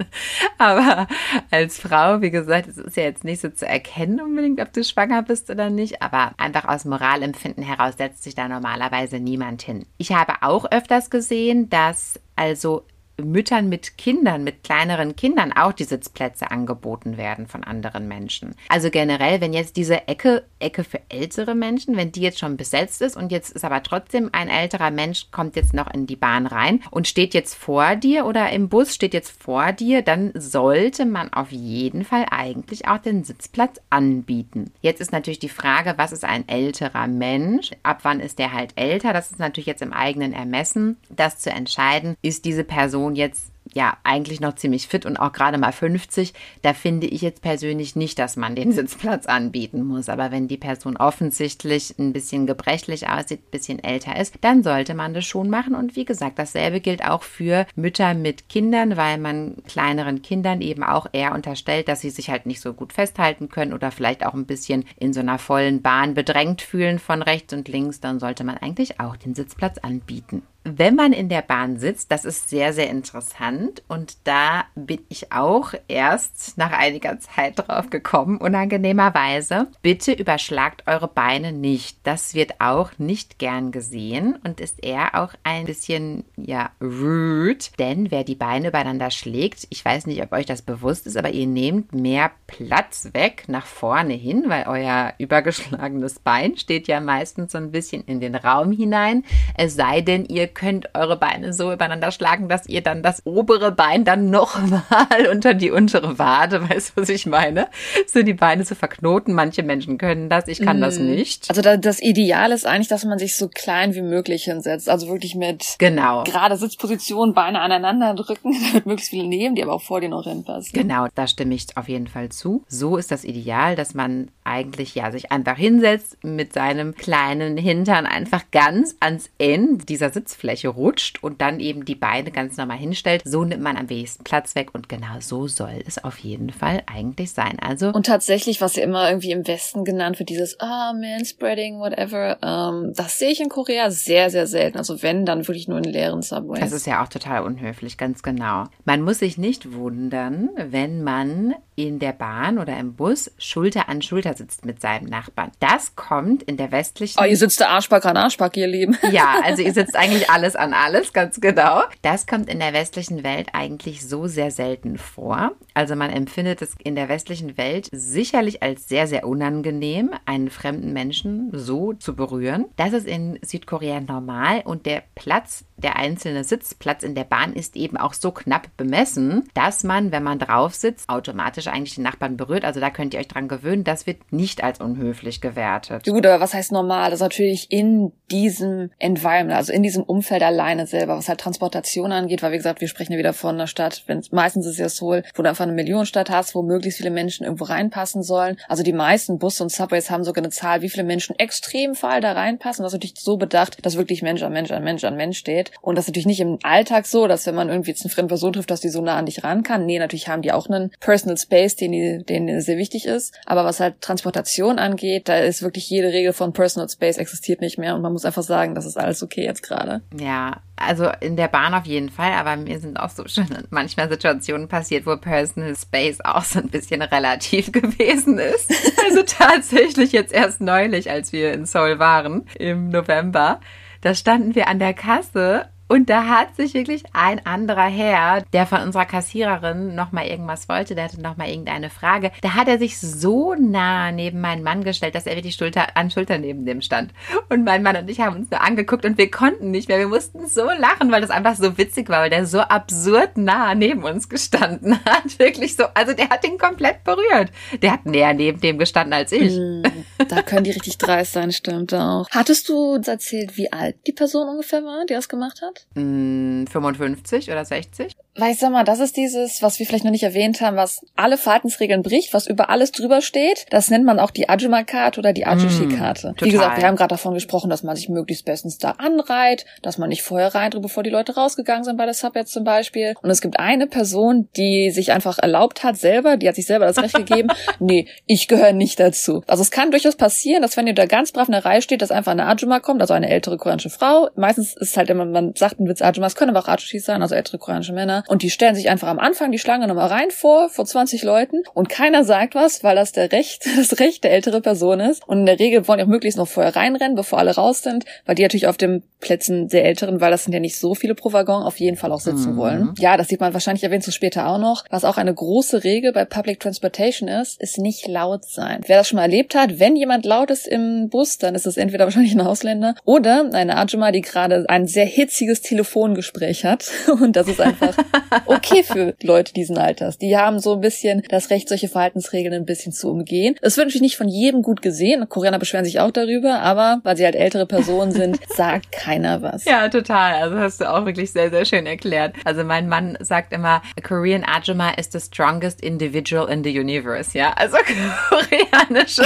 Aber als Frau, wie gesagt, es ist ja jetzt nicht so zu erkennen unbedingt, ob du schwanger bist oder nicht. Aber einfach aus Moralempfinden heraus setzt sich da normalerweise niemand hin. Ich habe auch öfters gesehen, dass also Müttern mit Kindern, mit kleineren Kindern auch die Sitzplätze angeboten werden von anderen Menschen. Also generell, wenn jetzt diese Ecke, Ecke für ältere Menschen, wenn die jetzt schon besetzt ist und jetzt ist aber trotzdem ein älterer Mensch, kommt jetzt noch in die Bahn rein und steht jetzt vor dir oder im Bus steht jetzt vor dir, dann sollte man auf jeden Fall eigentlich auch den Sitzplatz anbieten. Jetzt ist natürlich die Frage, was ist ein älterer Mensch? Ab wann ist der halt älter? Das ist natürlich jetzt im eigenen Ermessen, das zu entscheiden. Ist diese Person jetzt ja eigentlich noch ziemlich fit und auch gerade mal 50, da finde ich jetzt persönlich nicht, dass man den Sitzplatz anbieten muss. Aber wenn die Person offensichtlich ein bisschen gebrechlich aussieht, ein bisschen älter ist, dann sollte man das schon machen. Und wie gesagt, dasselbe gilt auch für Mütter mit Kindern, weil man kleineren Kindern eben auch eher unterstellt, dass sie sich halt nicht so gut festhalten können oder vielleicht auch ein bisschen in so einer vollen Bahn bedrängt fühlen von rechts und links, dann sollte man eigentlich auch den Sitzplatz anbieten wenn man in der Bahn sitzt, das ist sehr, sehr interessant und da bin ich auch erst nach einiger Zeit drauf gekommen, unangenehmerweise. Bitte überschlagt eure Beine nicht. Das wird auch nicht gern gesehen und ist eher auch ein bisschen, ja, rude, denn wer die Beine übereinander schlägt, ich weiß nicht, ob euch das bewusst ist, aber ihr nehmt mehr Platz weg nach vorne hin, weil euer übergeschlagenes Bein steht ja meistens so ein bisschen in den Raum hinein. Es sei denn, ihr könnt eure Beine so übereinander schlagen, dass ihr dann das obere Bein dann nochmal unter die untere Wade, weißt du, was ich meine? So die Beine zu verknoten. Manche Menschen können das, ich kann das nicht. Also da, das Ideal ist eigentlich, dass man sich so klein wie möglich hinsetzt. Also wirklich mit Genau. gerade Sitzposition, Beine aneinander drücken, damit möglichst viele nehmen, die aber auch vor dir noch hinpassen. Genau, da stimme ich auf jeden Fall zu. So ist das Ideal, dass man eigentlich ja sich einfach hinsetzt mit seinem kleinen Hintern einfach ganz ans Ende dieser Sitzfläche rutscht und dann eben die Beine ganz normal hinstellt. So nimmt man am wenigsten Platz weg und genau so soll es auf jeden Fall eigentlich sein. Also Und tatsächlich, was ja immer irgendwie im Westen genannt wird, dieses ah, Manspreading, whatever, ähm, das sehe ich in Korea sehr, sehr selten. Also wenn, dann wirklich nur in leeren Subways. Das ist ja auch total unhöflich, ganz genau. Man muss sich nicht wundern, wenn man in der Bahn oder im Bus Schulter an Schulter sitzt mit seinem Nachbarn. Das kommt in der westlichen oh, ihr sitzt der Arschback an Arschback, ihr Lieben. Ja, also ihr sitzt eigentlich alles an alles, ganz genau. Das kommt in der westlichen Welt eigentlich so sehr selten vor. Also man empfindet es in der westlichen Welt sicherlich als sehr, sehr unangenehm, einen fremden Menschen so zu berühren. Das ist in Südkorea normal und der Platz, der einzelne Sitzplatz in der Bahn ist eben auch so knapp bemessen, dass man, wenn man drauf sitzt, automatisch eigentlich den Nachbarn berührt. Also da könnt ihr euch dran gewöhnen. Das wird nicht als unhöflich gewertet. Gut, aber was heißt normal? Das ist natürlich in diesem Environment, also in diesem Umfeld alleine selber, was halt Transportation angeht, weil wie gesagt, wir sprechen ja wieder von einer Stadt, wenn meistens ist es ja Seoul, wo du einfach eine Millionenstadt hast, wo möglichst viele Menschen irgendwo reinpassen sollen. Also die meisten Busse und Subways haben sogar eine Zahl, wie viele Menschen extrem fall da reinpassen. Das ist natürlich so bedacht, dass wirklich Mensch an Mensch an Mensch an Mensch steht. Und das ist natürlich nicht im Alltag so, dass wenn man irgendwie jetzt eine fremde Person trifft, dass die so nah an dich ran kann. Nee, natürlich haben die auch einen Personal Space, den, die, den sehr wichtig ist. Aber was halt Transportation angeht, da ist wirklich jede Regel von Personal Space existiert nicht mehr und man muss einfach sagen, das ist alles okay jetzt gerade. Ja, also in der Bahn auf jeden Fall, aber mir sind auch so schon manchmal Situationen passiert, wo Personal Space auch so ein bisschen relativ gewesen ist. Also tatsächlich jetzt erst neulich, als wir in Seoul waren, im November, da standen wir an der Kasse und da hat sich wirklich ein anderer Herr, der von unserer Kassiererin nochmal irgendwas wollte, der hatte nochmal irgendeine Frage, da hat er sich so nah neben meinen Mann gestellt, dass er wirklich Schulter an Schulter neben dem stand. Und mein Mann und ich haben uns nur angeguckt und wir konnten nicht mehr. Wir mussten so lachen, weil das einfach so witzig war, weil der so absurd nah neben uns gestanden hat. Wirklich so. Also der hat ihn komplett berührt. Der hat näher neben dem gestanden als ich. Da können die richtig dreist sein, stimmt auch. Hattest du erzählt, wie alt die Person ungefähr war, die das gemacht hat? Mm, 55 oder 60? Weil ich sag mal, das ist dieses, was wir vielleicht noch nicht erwähnt haben, was alle Verhaltensregeln bricht, was über alles drüber steht. Das nennt man auch die Ajuma-Karte oder die Ajushi-Karte. Mm, Wie gesagt, wir haben gerade davon gesprochen, dass man sich möglichst bestens da anreiht, dass man nicht vorher reindrückt, bevor die Leute rausgegangen sind bei der Subway zum Beispiel. Und es gibt eine Person, die sich einfach erlaubt hat selber, die hat sich selber das Recht gegeben, nee, ich gehöre nicht dazu. Also es kann durchaus passieren, dass wenn ihr da ganz brav in der Reihe steht, dass einfach eine Ajuma kommt, also eine ältere koreanische Frau. Meistens ist halt immer, man sagt ein Witz Ajuma, es können aber auch Ajushis sein, also ältere koreanische Männer. Und die stellen sich einfach am Anfang die Schlange nochmal rein vor, vor 20 Leuten. Und keiner sagt was, weil das der Recht, das Recht der ältere Person ist. Und in der Regel wollen die auch möglichst noch vorher reinrennen, bevor alle raus sind, weil die natürlich auf den Plätzen der Älteren, weil das sind ja nicht so viele pro Waggon, auf jeden Fall auch sitzen Mhm. wollen. Ja, das sieht man wahrscheinlich erwähnt du später auch noch. Was auch eine große Regel bei Public Transportation ist, ist nicht laut sein. Wer das schon mal erlebt hat, wenn jemand laut ist im Bus, dann ist es entweder wahrscheinlich ein Ausländer oder eine Ajuma, die gerade ein sehr hitziges Telefongespräch hat. Und das ist einfach okay für Leute diesen Alters. Die haben so ein bisschen das Recht, solche Verhaltensregeln ein bisschen zu umgehen. Es wird natürlich nicht von jedem gut gesehen. Koreaner beschweren sich auch darüber, aber weil sie halt ältere Personen sind, sagt keiner was. Ja, total. Also hast du auch wirklich sehr, sehr schön erklärt. Also mein Mann sagt immer, Korean Ajuma is the strongest individual in the universe. Ja, also koreanische,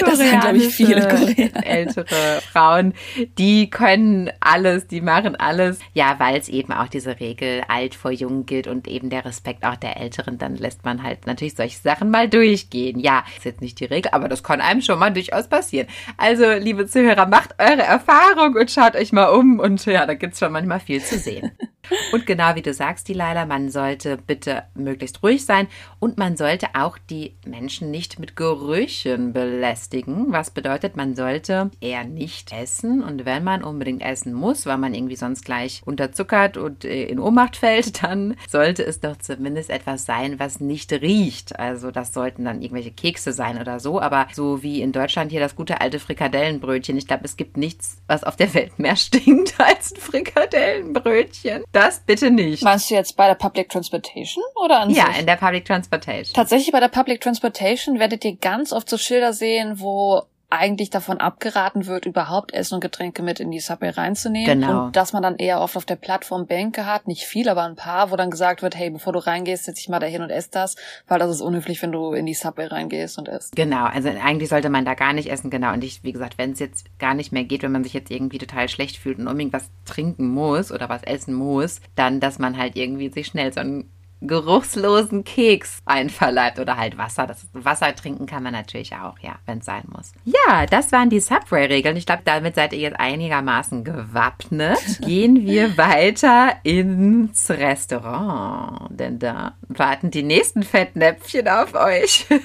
Das sagen, glaube ich, viele koreanische Koreaner. ältere Frauen, die können alles, die machen alles. Ja, weil es eben auch diese Regel alt vor jung gilt und eben der Respekt auch der Älteren, dann lässt man halt natürlich solche Sachen mal durchgehen. Ja, ist jetzt nicht die Regel, aber das kann einem schon mal durchaus passieren. Also, liebe Zuhörer, macht eure Erfahrung und schaut euch mal um und ja, da gibt's schon manchmal viel zu sehen. Und genau wie du sagst, die Leila, man sollte bitte möglichst ruhig sein und man sollte auch die Menschen nicht mit Gerüchen belästigen. Was bedeutet, man sollte eher nicht essen und wenn man unbedingt essen muss, weil man irgendwie sonst gleich unterzuckert und äh, in Ohnmacht fällt, dann sollte es doch zumindest etwas sein, was nicht riecht. Also das sollten dann irgendwelche Kekse sein oder so, aber so wie in Deutschland hier das gute alte Frikadellenbrötchen. Ich glaube, es gibt nichts, was auf der Welt mehr stinkt als ein Frikadellenbrötchen. Das bitte nicht. Meinst du jetzt bei der Public Transportation oder an Ja, sich? in der Public Transportation. Tatsächlich bei der Public Transportation werdet ihr ganz oft so Schilder sehen, wo eigentlich davon abgeraten wird, überhaupt Essen und Getränke mit in die Subway reinzunehmen. Genau. Und dass man dann eher oft auf der Plattform Bänke hat, nicht viel, aber ein paar, wo dann gesagt wird, hey, bevor du reingehst, setz dich mal dahin und ess das, weil das ist unhöflich, wenn du in die Subway reingehst und isst. Genau, also eigentlich sollte man da gar nicht essen, genau. Und ich, wie gesagt, wenn es jetzt gar nicht mehr geht, wenn man sich jetzt irgendwie total schlecht fühlt und unbedingt was trinken muss oder was essen muss, dann, dass man halt irgendwie sich schnell so einen geruchslosen Keks einverleibt oder halt Wasser. Das Wasser trinken kann man natürlich auch, ja, wenn es sein muss. Ja, das waren die Subway-Regeln. Ich glaube, damit seid ihr jetzt einigermaßen gewappnet. Gehen wir weiter ins Restaurant, denn da warten die nächsten Fettnäpfchen auf euch.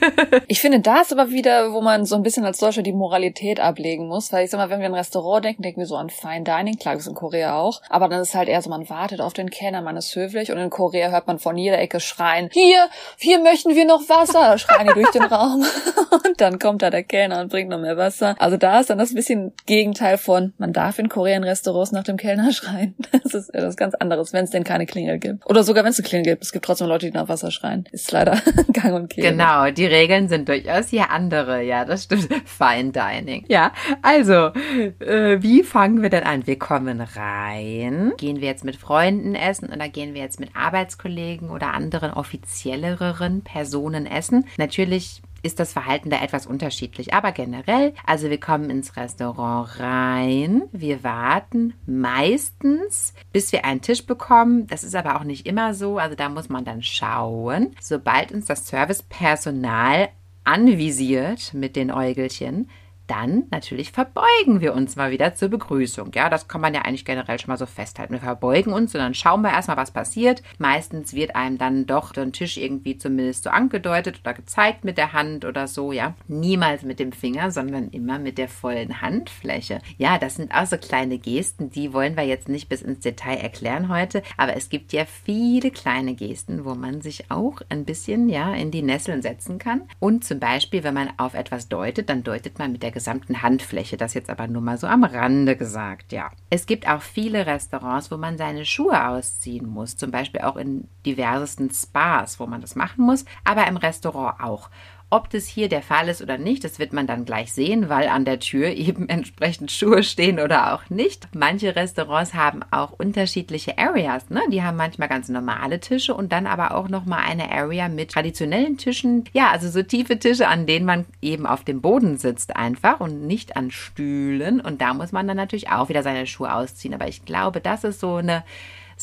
Ich finde, da ist aber wieder, wo man so ein bisschen als Deutscher die Moralität ablegen muss, weil ich sag mal, wenn wir an ein Restaurant denken, denken wir so an Fine Dining, klar, das ist in Korea auch, aber dann ist halt eher so, man wartet auf den Kellner, man ist höflich und in Korea hört man von jeder Ecke schreien, hier, hier möchten wir noch Wasser, schreien die durch den Raum und dann kommt da der Kellner und bringt noch mehr Wasser. Also da ist dann das bisschen Gegenteil von, man darf in Korea in Restaurants nach dem Kellner schreien. Das ist etwas ganz anderes, wenn es denn keine Klingel gibt. Oder sogar wenn es eine Klingel gibt, es gibt trotzdem Leute, die nach Wasser schreien. Ist leider gang und gäbe. Genau, die Regeln sind durchaus hier andere. Ja, das stimmt. Fine Dining. Ja, also, äh, wie fangen wir denn an? Wir kommen rein. Gehen wir jetzt mit Freunden essen oder gehen wir jetzt mit Arbeitskollegen oder anderen offizielleren Personen essen? Natürlich ist das Verhalten da etwas unterschiedlich. Aber generell, also wir kommen ins Restaurant rein, wir warten meistens, bis wir einen Tisch bekommen. Das ist aber auch nicht immer so. Also da muss man dann schauen. Sobald uns das Servicepersonal anvisiert mit den Äugelchen, dann natürlich verbeugen wir uns mal wieder zur Begrüßung. Ja, das kann man ja eigentlich generell schon mal so festhalten. Wir verbeugen uns und dann schauen wir erstmal, was passiert. Meistens wird einem dann doch der Tisch irgendwie zumindest so angedeutet oder gezeigt mit der Hand oder so, ja. Niemals mit dem Finger, sondern immer mit der vollen Handfläche. Ja, das sind auch so kleine Gesten, die wollen wir jetzt nicht bis ins Detail erklären heute, aber es gibt ja viele kleine Gesten, wo man sich auch ein bisschen, ja, in die Nesseln setzen kann. Und zum Beispiel, wenn man auf etwas deutet, dann deutet man mit der gesamten Handfläche. Das jetzt aber nur mal so am Rande gesagt, ja. Es gibt auch viele Restaurants, wo man seine Schuhe ausziehen muss. Zum Beispiel auch in diversesten Spas, wo man das machen muss, aber im Restaurant auch. Ob das hier der Fall ist oder nicht, das wird man dann gleich sehen, weil an der Tür eben entsprechend Schuhe stehen oder auch nicht. Manche Restaurants haben auch unterschiedliche Areas. Ne? Die haben manchmal ganz normale Tische und dann aber auch nochmal eine Area mit traditionellen Tischen. Ja, also so tiefe Tische, an denen man eben auf dem Boden sitzt einfach und nicht an Stühlen. Und da muss man dann natürlich auch wieder seine Schuhe ausziehen. Aber ich glaube, das ist so eine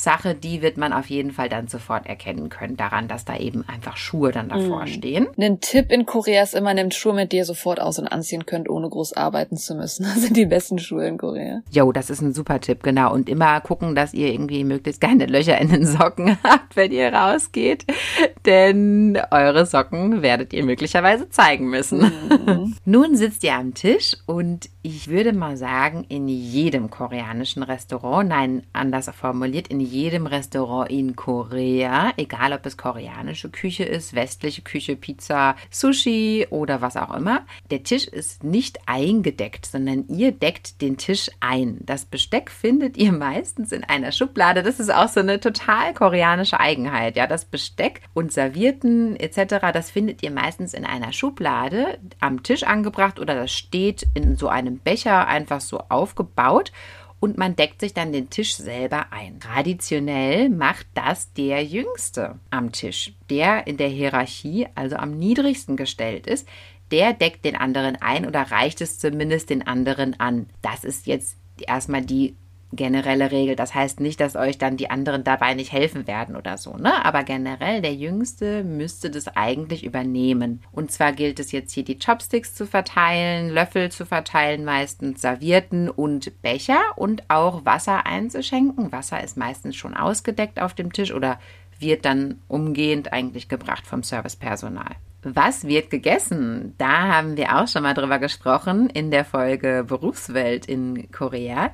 Sache, die wird man auf jeden Fall dann sofort erkennen können, daran, dass da eben einfach Schuhe dann davor mm. stehen. Ein Tipp in Korea ist immer, nehmt Schuhe mit, die ihr sofort aus- und anziehen könnt, ohne groß arbeiten zu müssen. Das sind die besten Schuhe in Korea. Jo, das ist ein super Tipp, genau. Und immer gucken, dass ihr irgendwie möglichst keine Löcher in den Socken habt, wenn ihr rausgeht. Denn eure Socken werdet ihr möglicherweise zeigen müssen. Mm. Nun sitzt ihr am Tisch und ich würde mal sagen, in jedem koreanischen Restaurant, nein, anders formuliert, in jedem Restaurant in Korea, egal ob es koreanische Küche ist, westliche Küche, Pizza, Sushi oder was auch immer. Der Tisch ist nicht eingedeckt, sondern ihr deckt den Tisch ein. Das Besteck findet ihr meistens in einer Schublade. Das ist auch so eine total koreanische Eigenheit. Ja, das Besteck und Servierten etc., das findet ihr meistens in einer Schublade am Tisch angebracht oder das steht in so einem Becher einfach so aufgebaut und man deckt sich dann den Tisch selber ein. Traditionell macht das der Jüngste am Tisch, der in der Hierarchie also am niedrigsten gestellt ist. Der deckt den anderen ein oder reicht es zumindest den anderen an. Das ist jetzt erstmal die generelle Regel. Das heißt nicht, dass euch dann die anderen dabei nicht helfen werden oder so, ne? Aber generell, der Jüngste müsste das eigentlich übernehmen. Und zwar gilt es jetzt hier, die Chopsticks zu verteilen, Löffel zu verteilen, meistens Servierten und Becher und auch Wasser einzuschenken. Wasser ist meistens schon ausgedeckt auf dem Tisch oder wird dann umgehend eigentlich gebracht vom Servicepersonal. Was wird gegessen? Da haben wir auch schon mal drüber gesprochen in der Folge Berufswelt in Korea.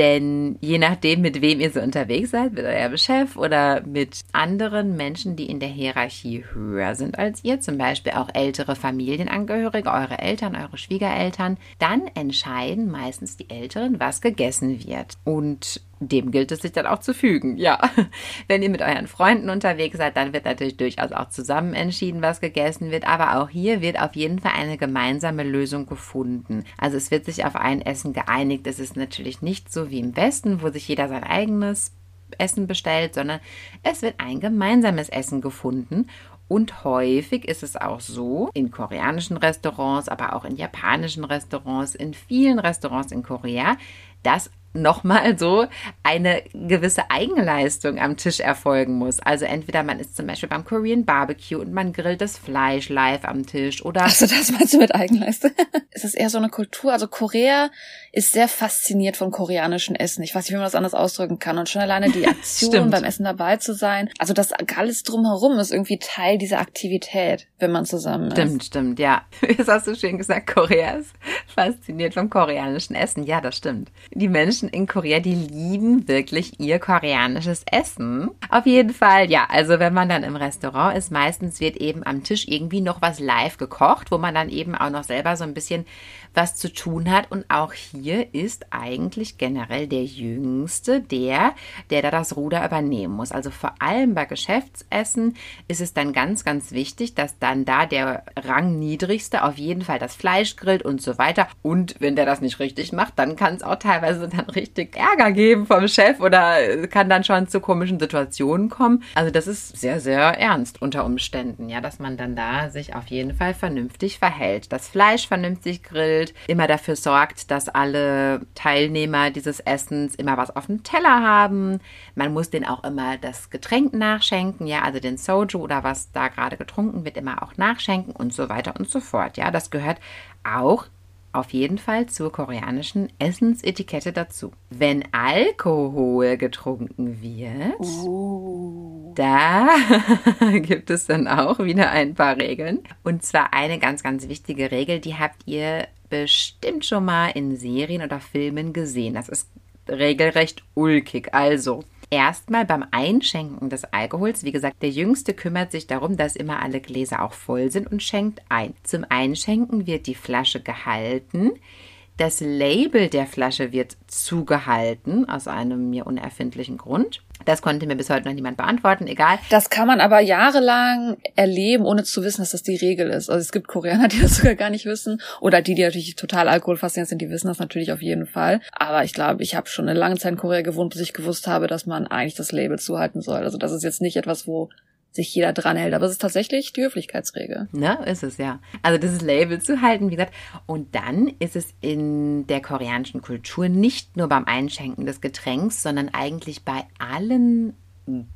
Denn je nachdem, mit wem ihr so unterwegs seid, mit eurem Chef oder mit anderen Menschen, die in der Hierarchie höher sind als ihr, zum Beispiel auch ältere Familienangehörige, eure Eltern, eure Schwiegereltern, dann entscheiden meistens die Älteren, was gegessen wird. Und dem gilt es sich dann auch zu fügen. Ja, wenn ihr mit euren Freunden unterwegs seid, dann wird natürlich durchaus auch zusammen entschieden, was gegessen wird. Aber auch hier wird auf jeden Fall eine gemeinsame Lösung gefunden. Also es wird sich auf ein Essen geeinigt. Es ist natürlich nicht so wie im Westen, wo sich jeder sein eigenes Essen bestellt, sondern es wird ein gemeinsames Essen gefunden. Und häufig ist es auch so, in koreanischen Restaurants, aber auch in japanischen Restaurants, in vielen Restaurants in Korea, dass nochmal so eine gewisse Eigenleistung am Tisch erfolgen muss. Also entweder man ist zum Beispiel beim Korean Barbecue und man grillt das Fleisch live am Tisch oder. Also das meinst du mit Eigenleistung? es ist eher so eine Kultur. Also Korea ist sehr fasziniert von koreanischen Essen. Ich weiß nicht, wie man das anders ausdrücken kann. Und schon alleine die Aktion beim Essen dabei zu sein. Also das alles drumherum ist irgendwie Teil dieser Aktivität, wenn man zusammen stimmt, ist. Stimmt, stimmt, ja. Das hast du schön gesagt. Korea ist fasziniert vom koreanischen Essen. Ja, das stimmt. Die Menschen Menschen in Korea, die lieben wirklich ihr koreanisches Essen. Auf jeden Fall, ja, also wenn man dann im Restaurant ist, meistens wird eben am Tisch irgendwie noch was live gekocht, wo man dann eben auch noch selber so ein bisschen was zu tun hat. Und auch hier ist eigentlich generell der Jüngste der, der da das Ruder übernehmen muss. Also vor allem bei Geschäftsessen ist es dann ganz, ganz wichtig, dass dann da der Rangniedrigste auf jeden Fall das Fleisch grillt und so weiter. Und wenn der das nicht richtig macht, dann kann es auch teilweise dann richtig Ärger geben vom Chef oder kann dann schon zu komischen Situationen kommen. Also das ist sehr, sehr ernst unter Umständen, ja, dass man dann da sich auf jeden Fall vernünftig verhält. Das Fleisch vernünftig grillt immer dafür sorgt, dass alle Teilnehmer dieses Essens immer was auf dem Teller haben. Man muss denen auch immer das Getränk nachschenken, ja, also den Soju oder was da gerade getrunken wird, immer auch nachschenken und so weiter und so fort. Ja, das gehört auch auf jeden Fall zur koreanischen Essensetikette dazu. Wenn Alkohol getrunken wird, uh. da gibt es dann auch wieder ein paar Regeln. Und zwar eine ganz, ganz wichtige Regel, die habt ihr bestimmt schon mal in Serien oder Filmen gesehen. Das ist regelrecht ulkig. Also, erstmal beim Einschenken des Alkohols, wie gesagt, der Jüngste kümmert sich darum, dass immer alle Gläser auch voll sind und schenkt ein. Zum Einschenken wird die Flasche gehalten. Das Label der Flasche wird zugehalten, aus einem mir unerfindlichen Grund. Das konnte mir bis heute noch niemand beantworten, egal. Das kann man aber jahrelang erleben, ohne zu wissen, dass das die Regel ist. Also es gibt Koreaner, die das sogar gar nicht wissen. Oder die, die natürlich total alkoholfasziniert sind, die wissen das natürlich auf jeden Fall. Aber ich glaube, ich habe schon eine lange Zeit in Korea gewohnt, bis ich gewusst habe, dass man eigentlich das Label zuhalten soll. Also das ist jetzt nicht etwas, wo sich jeder dran hält. Aber es ist tatsächlich die Höflichkeitsregel. Ne, ist es ja. Also dieses Label zu halten, wie gesagt. Und dann ist es in der koreanischen Kultur nicht nur beim Einschenken des Getränks, sondern eigentlich bei allen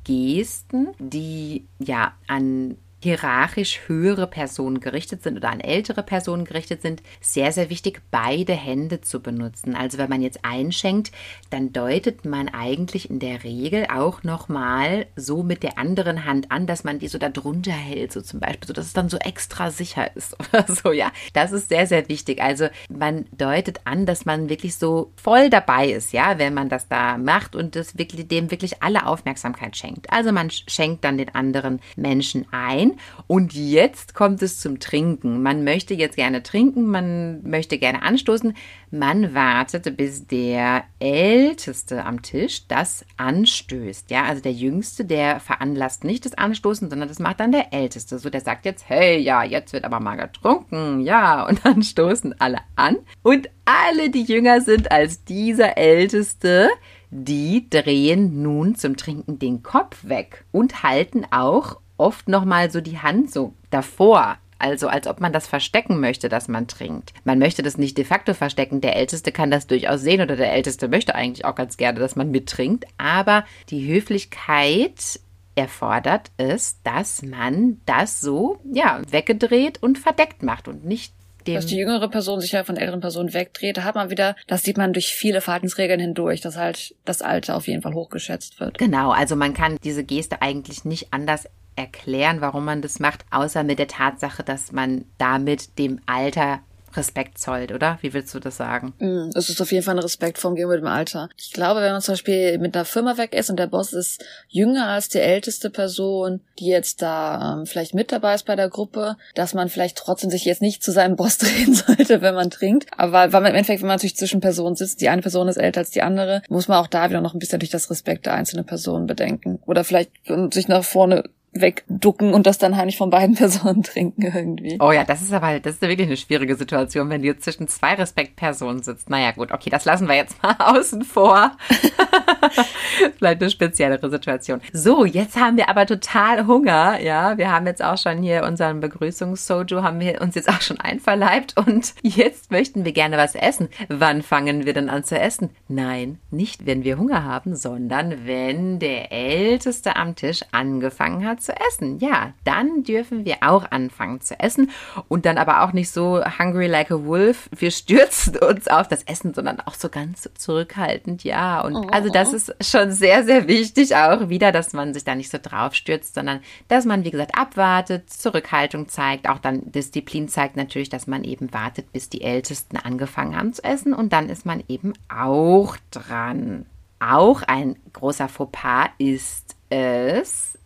Gesten, die ja an hierarchisch höhere Personen gerichtet sind oder an ältere Personen gerichtet sind, sehr, sehr wichtig, beide Hände zu benutzen. Also wenn man jetzt einschenkt, dann deutet man eigentlich in der Regel auch nochmal so mit der anderen Hand an, dass man die so da drunter hält, so zum Beispiel, so dass es dann so extra sicher ist oder so, ja. Das ist sehr, sehr wichtig. Also man deutet an, dass man wirklich so voll dabei ist, ja, wenn man das da macht und das wirklich, dem wirklich alle Aufmerksamkeit schenkt. Also man schenkt dann den anderen Menschen ein und jetzt kommt es zum Trinken. Man möchte jetzt gerne trinken, man möchte gerne anstoßen. Man wartet, bis der Älteste am Tisch das anstößt. Ja, also der Jüngste, der veranlasst nicht das Anstoßen, sondern das macht dann der Älteste. So, der sagt jetzt, hey, ja, jetzt wird aber mal getrunken. Ja, und dann stoßen alle an. Und alle, die jünger sind als dieser Älteste, die drehen nun zum Trinken den Kopf weg und halten auch oft nochmal so die Hand so davor. Also als ob man das verstecken möchte, dass man trinkt. Man möchte das nicht de facto verstecken. Der Älteste kann das durchaus sehen oder der Älteste möchte eigentlich auch ganz gerne, dass man mittrinkt. Aber die Höflichkeit erfordert es, dass man das so, ja, weggedreht und verdeckt macht und nicht dem dass die jüngere Person sich ja von älteren Personen wegdreht, da hat man wieder, das sieht man durch viele Verhaltensregeln hindurch, dass halt das Alter auf jeden Fall hochgeschätzt wird. Genau, also man kann diese Geste eigentlich nicht anders erklären, warum man das macht, außer mit der Tatsache, dass man damit dem Alter Respekt zollt, oder? Wie willst du das sagen? Mm, es ist auf jeden Fall ein Respekt vom gegenüber dem Alter. Ich glaube, wenn man zum Beispiel mit einer Firma weg ist und der Boss ist jünger als die älteste Person, die jetzt da ähm, vielleicht mit dabei ist bei der Gruppe, dass man vielleicht trotzdem sich jetzt nicht zu seinem Boss drehen sollte, wenn man trinkt. Aber weil man im Endeffekt, wenn man natürlich zwischen Personen sitzt, die eine Person ist älter als die andere, muss man auch da wieder noch ein bisschen durch das Respekt der einzelnen Person bedenken. Oder vielleicht sich nach vorne wegducken und das dann heimlich von beiden Personen trinken irgendwie. Oh ja, das ist aber, das ist wirklich eine schwierige Situation, wenn du jetzt zwischen zwei Respektpersonen sitzt. Naja, gut, okay, das lassen wir jetzt mal außen vor. Vielleicht eine speziellere Situation. So, jetzt haben wir aber total Hunger, ja. Wir haben jetzt auch schon hier unseren Begrüßungssoju, haben wir uns jetzt auch schon einverleibt und jetzt möchten wir gerne was essen. Wann fangen wir denn an zu essen? Nein, nicht wenn wir Hunger haben, sondern wenn der Älteste am Tisch angefangen hat zu essen. Ja, dann dürfen wir auch anfangen zu essen und dann aber auch nicht so hungry like a wolf. Wir stürzen uns auf das Essen, sondern auch so ganz zurückhaltend. Ja, und oh. also das ist schon sehr, sehr wichtig auch wieder, dass man sich da nicht so drauf stürzt, sondern dass man, wie gesagt, abwartet, Zurückhaltung zeigt, auch dann Disziplin zeigt natürlich, dass man eben wartet, bis die Ältesten angefangen haben zu essen und dann ist man eben auch dran. Auch ein großer Fauxpas ist es,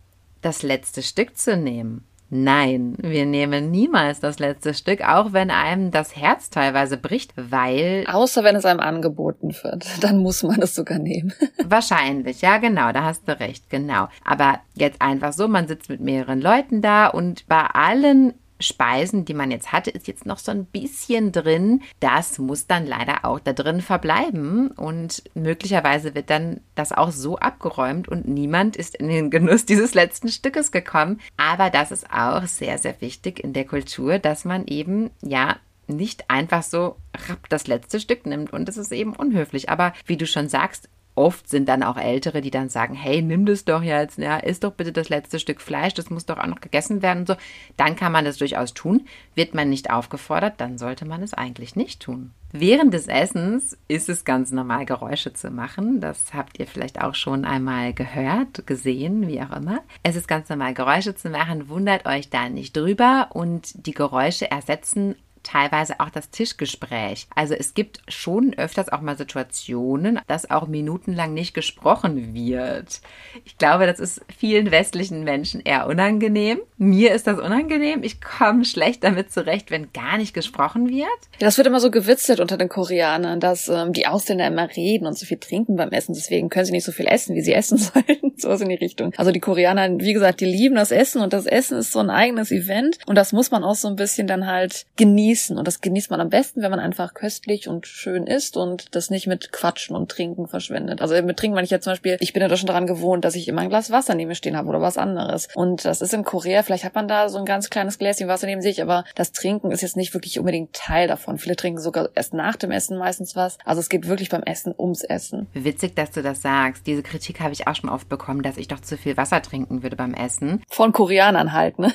das letzte Stück zu nehmen. Nein, wir nehmen niemals das letzte Stück, auch wenn einem das Herz teilweise bricht, weil. Außer wenn es einem angeboten wird, dann muss man es sogar nehmen. Wahrscheinlich, ja, genau, da hast du recht, genau. Aber jetzt einfach so, man sitzt mit mehreren Leuten da und bei allen Speisen, die man jetzt hatte, ist jetzt noch so ein bisschen drin. Das muss dann leider auch da drin verbleiben und möglicherweise wird dann das auch so abgeräumt und niemand ist in den Genuss dieses letzten Stückes gekommen. Aber das ist auch sehr, sehr wichtig in der Kultur, dass man eben, ja, nicht einfach so rapp das letzte Stück nimmt und es ist eben unhöflich. Aber wie du schon sagst, oft sind dann auch Ältere, die dann sagen, hey, nimm das doch jetzt, ja, isst doch bitte das letzte Stück Fleisch, das muss doch auch noch gegessen werden und so. Dann kann man das durchaus tun. Wird man nicht aufgefordert, dann sollte man es eigentlich nicht tun. Während des Essens ist es ganz normal, Geräusche zu machen. Das habt ihr vielleicht auch schon einmal gehört, gesehen, wie auch immer. Es ist ganz normal, Geräusche zu machen. Wundert euch da nicht drüber und die Geräusche ersetzen teilweise auch das Tischgespräch. Also es gibt schon öfters auch mal Situationen, dass auch minutenlang nicht gesprochen wird. Ich glaube, das ist vielen westlichen Menschen eher unangenehm. Mir ist das unangenehm. Ich komme schlecht damit zurecht, wenn gar nicht gesprochen wird. Das wird immer so gewitzelt unter den Koreanern, dass ähm, die Ausländer immer reden und so viel trinken beim Essen. Deswegen können sie nicht so viel essen, wie sie essen sollen. Sowas in die Richtung. Also die Koreaner, wie gesagt, die lieben das Essen und das Essen ist so ein eigenes Event und das muss man auch so ein bisschen dann halt genießen. Und das genießt man am besten, wenn man einfach köstlich und schön isst und das nicht mit Quatschen und Trinken verschwendet. Also mit Trinken meine ich jetzt zum Beispiel, ich bin ja doch schon daran gewohnt, dass ich immer ein Glas Wasser neben mir stehen habe oder was anderes. Und das ist in Korea, vielleicht hat man da so ein ganz kleines Gläschen Wasser neben sich, aber das Trinken ist jetzt nicht wirklich unbedingt Teil davon. Viele trinken sogar erst nach dem Essen meistens was. Also es geht wirklich beim Essen ums Essen. Witzig, dass du das sagst. Diese Kritik habe ich auch schon oft bekommen, dass ich doch zu viel Wasser trinken würde beim Essen. Von Koreanern halt, ne?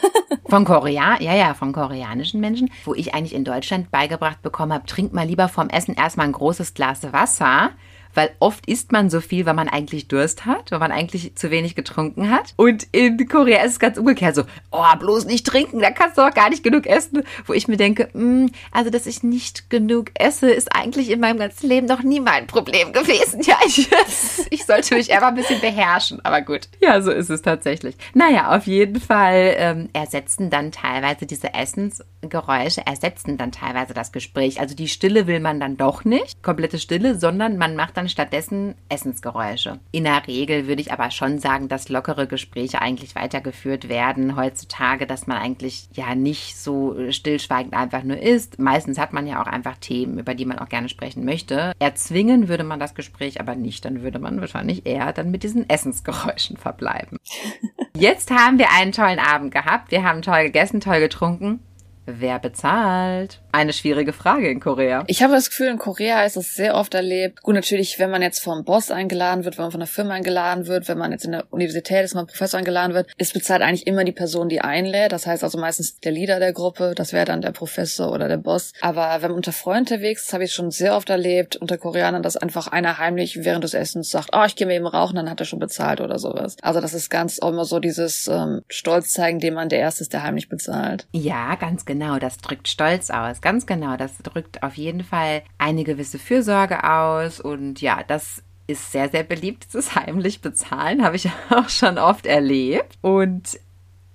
Von Korea, ja, ja, von koreanischen Menschen, wo ich eigentlich in Deutschland beigebracht bekommen habe, trink mal lieber vorm Essen erstmal ein großes Glas Wasser weil oft isst man so viel, weil man eigentlich Durst hat, weil man eigentlich zu wenig getrunken hat. Und in Korea ist es ganz umgekehrt so, oh, bloß nicht trinken, da kannst du auch gar nicht genug essen. Wo ich mir denke, mh, mm, also dass ich nicht genug esse, ist eigentlich in meinem ganzen Leben noch nie mein Problem gewesen. Ja, ich, ich sollte mich einfach ein bisschen beherrschen, aber gut. Ja, so ist es tatsächlich. Naja, auf jeden Fall ähm, ersetzen dann teilweise diese Essensgeräusche, ersetzen dann teilweise das Gespräch. Also die Stille will man dann doch nicht, komplette Stille, sondern man macht dann dann stattdessen Essensgeräusche. In der Regel würde ich aber schon sagen, dass lockere Gespräche eigentlich weitergeführt werden heutzutage, dass man eigentlich ja nicht so stillschweigend einfach nur isst. Meistens hat man ja auch einfach Themen, über die man auch gerne sprechen möchte. Erzwingen würde man das Gespräch aber nicht, dann würde man wahrscheinlich eher dann mit diesen Essensgeräuschen verbleiben. Jetzt haben wir einen tollen Abend gehabt. Wir haben toll gegessen, toll getrunken. Wer bezahlt? Eine schwierige Frage in Korea. Ich habe das Gefühl, in Korea ist es sehr oft erlebt. Gut, natürlich, wenn man jetzt vom Boss eingeladen wird, wenn man von der Firma eingeladen wird, wenn man jetzt in der Universität ist, man Professor eingeladen wird, ist bezahlt eigentlich immer die Person, die einlädt. Das heißt also meistens der Leader der Gruppe, das wäre dann der Professor oder der Boss. Aber wenn man unter Freunden unterwegs ist, habe ich schon sehr oft erlebt, unter Koreanern, dass einfach einer heimlich während des Essens sagt, oh, ich gehe mir eben rauchen, dann hat er schon bezahlt oder sowas. Also das ist ganz auch immer so dieses ähm, Stolz zeigen, dem man der Erste ist, der heimlich bezahlt. Ja, ganz genau genau, das drückt Stolz aus. Ganz genau, das drückt auf jeden Fall eine gewisse Fürsorge aus. Und ja, das ist sehr, sehr beliebt. Das heimlich bezahlen habe ich auch schon oft erlebt. Und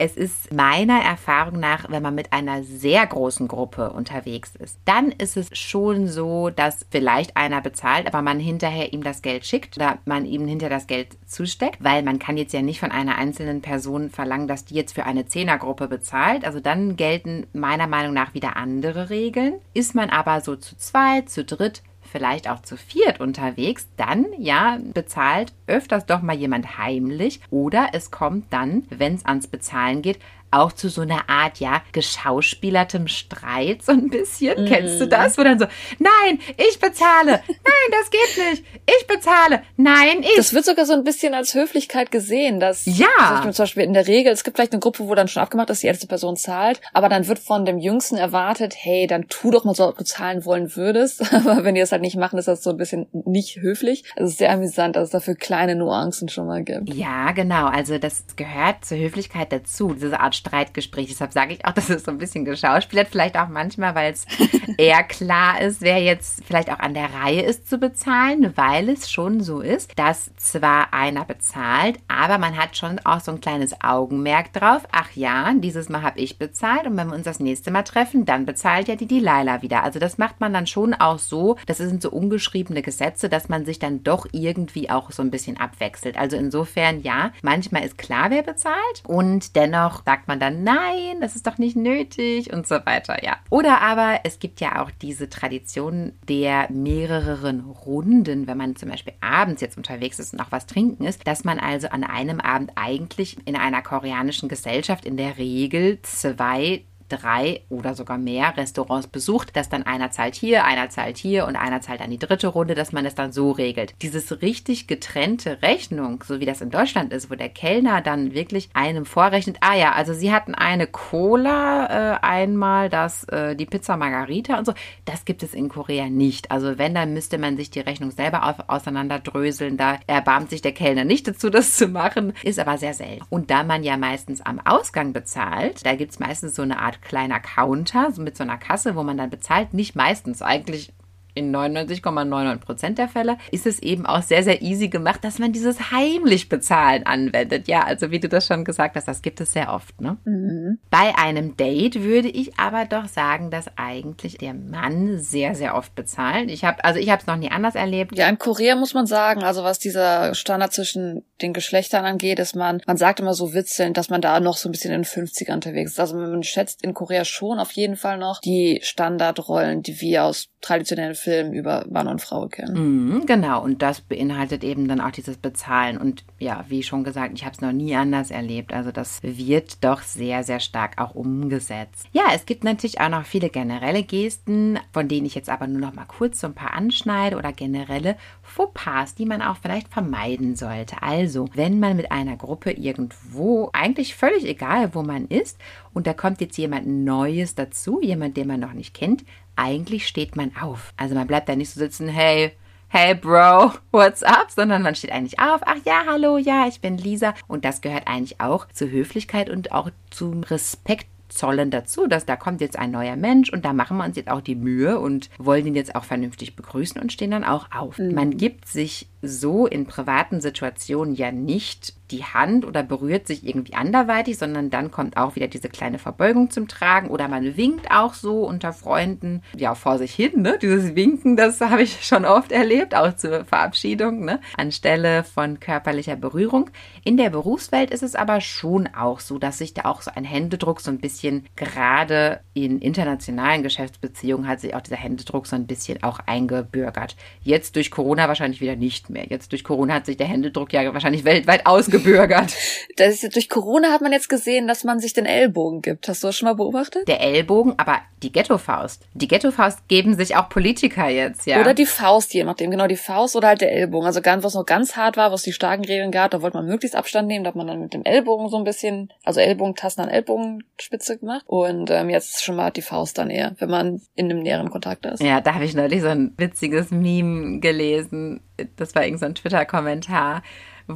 es ist meiner Erfahrung nach, wenn man mit einer sehr großen Gruppe unterwegs ist, dann ist es schon so, dass vielleicht einer bezahlt, aber man hinterher ihm das Geld schickt oder man ihm hinter das Geld zusteckt, weil man kann jetzt ja nicht von einer einzelnen Person verlangen, dass die jetzt für eine Zehnergruppe bezahlt. Also dann gelten meiner Meinung nach wieder andere Regeln. Ist man aber so zu zweit, zu dritt, vielleicht auch zu viert unterwegs, dann ja, bezahlt öfters doch mal jemand heimlich oder es kommt dann, wenn es ans Bezahlen geht, auch zu so einer Art, ja, geschauspielertem Streit so ein bisschen. Mm. Kennst du das? Wo dann so, nein, ich bezahle. Nein, das geht nicht. Ich bezahle. Nein, ich. Das wird sogar so ein bisschen als Höflichkeit gesehen, dass ja. zum Beispiel in der Regel, es gibt vielleicht eine Gruppe, wo dann schon abgemacht ist, die älteste Person zahlt, aber dann wird von dem Jüngsten erwartet, hey, dann tu doch mal so, ob du zahlen wollen würdest. Aber wenn die das halt nicht machen, ist das so ein bisschen nicht höflich. Also es ist sehr amüsant, dass es dafür kleine Nuancen schon mal gibt. Ja, genau. Also das gehört zur Höflichkeit dazu, diese Art Streitgespräch. Deshalb sage ich auch, das ist so ein bisschen geschauspielert. Vielleicht auch manchmal, weil es eher klar ist, wer jetzt vielleicht auch an der Reihe ist zu bezahlen, weil es schon so ist, dass zwar einer bezahlt, aber man hat schon auch so ein kleines Augenmerk drauf. Ach ja, dieses Mal habe ich bezahlt und wenn wir uns das nächste Mal treffen, dann bezahlt ja die Delilah wieder. Also das macht man dann schon auch so. Das sind so ungeschriebene Gesetze, dass man sich dann doch irgendwie auch so ein bisschen abwechselt. Also insofern ja, manchmal ist klar, wer bezahlt und dennoch sagt man dann, nein, das ist doch nicht nötig und so weiter, ja. Oder aber es gibt ja auch diese Tradition der mehreren Runden, wenn man zum Beispiel abends jetzt unterwegs ist und auch was trinken ist, dass man also an einem Abend eigentlich in einer koreanischen Gesellschaft in der Regel zwei drei oder sogar mehr Restaurants besucht, dass dann einer zahlt hier, einer zahlt hier und einer zahlt dann die dritte Runde, dass man das dann so regelt. Dieses richtig getrennte Rechnung, so wie das in Deutschland ist, wo der Kellner dann wirklich einem vorrechnet, ah ja, also sie hatten eine Cola, äh, einmal das, äh, die Pizza Margarita und so, das gibt es in Korea nicht. Also wenn, dann müsste man sich die Rechnung selber auf, auseinanderdröseln, da erbarmt sich der Kellner nicht dazu, das zu machen, ist aber sehr selten. Und da man ja meistens am Ausgang bezahlt, da gibt es meistens so eine Art kleiner Counter so mit so einer Kasse, wo man dann bezahlt. Nicht meistens, eigentlich in 99,99 Prozent der Fälle ist es eben auch sehr, sehr easy gemacht, dass man dieses heimlich bezahlen anwendet. Ja, also wie du das schon gesagt hast, das gibt es sehr oft. Ne? Mhm. Bei einem Date würde ich aber doch sagen, dass eigentlich der Mann sehr, sehr oft bezahlt. Ich habe, also ich habe es noch nie anders erlebt. Ja, in Korea muss man sagen, also was dieser Standard zwischen den Geschlechtern angeht, ist man, man sagt immer so witzelnd, dass man da noch so ein bisschen in den 50er unterwegs ist. Also man schätzt in Korea schon auf jeden Fall noch die Standardrollen, die wir aus traditionellen Film über Mann und Frau kennen. Mhm, genau, und das beinhaltet eben dann auch dieses Bezahlen. Und ja, wie schon gesagt, ich habe es noch nie anders erlebt. Also das wird doch sehr, sehr stark auch umgesetzt. Ja, es gibt natürlich auch noch viele generelle Gesten, von denen ich jetzt aber nur noch mal kurz so ein paar anschneide oder generelle Fauxpas, die man auch vielleicht vermeiden sollte. Also, wenn man mit einer Gruppe irgendwo, eigentlich völlig egal, wo man ist, und da kommt jetzt jemand Neues dazu, jemand, den man noch nicht kennt, eigentlich steht man auf. Also man bleibt da nicht so sitzen, hey, hey Bro, what's up? Sondern man steht eigentlich auf, ach ja, hallo, ja, ich bin Lisa. Und das gehört eigentlich auch zur Höflichkeit und auch zum Respekt zollen dazu, dass da kommt jetzt ein neuer Mensch und da machen wir uns jetzt auch die Mühe und wollen ihn jetzt auch vernünftig begrüßen und stehen dann auch auf. Mhm. Man gibt sich so in privaten Situationen ja nicht die Hand oder berührt sich irgendwie anderweitig, sondern dann kommt auch wieder diese kleine Verbeugung zum Tragen oder man winkt auch so unter Freunden, ja, vor sich hin, ne? Dieses Winken, das habe ich schon oft erlebt, auch zur Verabschiedung, ne? Anstelle von körperlicher Berührung. In der Berufswelt ist es aber schon auch so, dass sich da auch so ein Händedruck so ein bisschen gerade in internationalen Geschäftsbeziehungen hat sich auch dieser Händedruck so ein bisschen auch eingebürgert. Jetzt durch Corona wahrscheinlich wieder nicht mehr. Jetzt durch Corona hat sich der Händedruck ja wahrscheinlich weltweit ausgebürgert. Das ist, durch Corona hat man jetzt gesehen, dass man sich den Ellbogen gibt. Hast du das schon mal beobachtet? Der Ellbogen, aber die Ghetto-Faust. Die Ghetto-Faust geben sich auch Politiker jetzt, ja. Oder die Faust, je nachdem. Genau, die Faust oder halt der Ellbogen. Also ganz, was noch ganz hart war, was die starken Regeln gab, da wollte man möglichst Abstand nehmen, da hat man dann mit dem Ellbogen so ein bisschen, also Ellbogentasten an Ellbogenspitze gemacht. Und ähm, jetzt schon mal die Faust dann eher, wenn man in einem näheren Kontakt ist. Ja, da habe ich neulich so ein witziges Meme gelesen. Das war irgendein so Twitter-Kommentar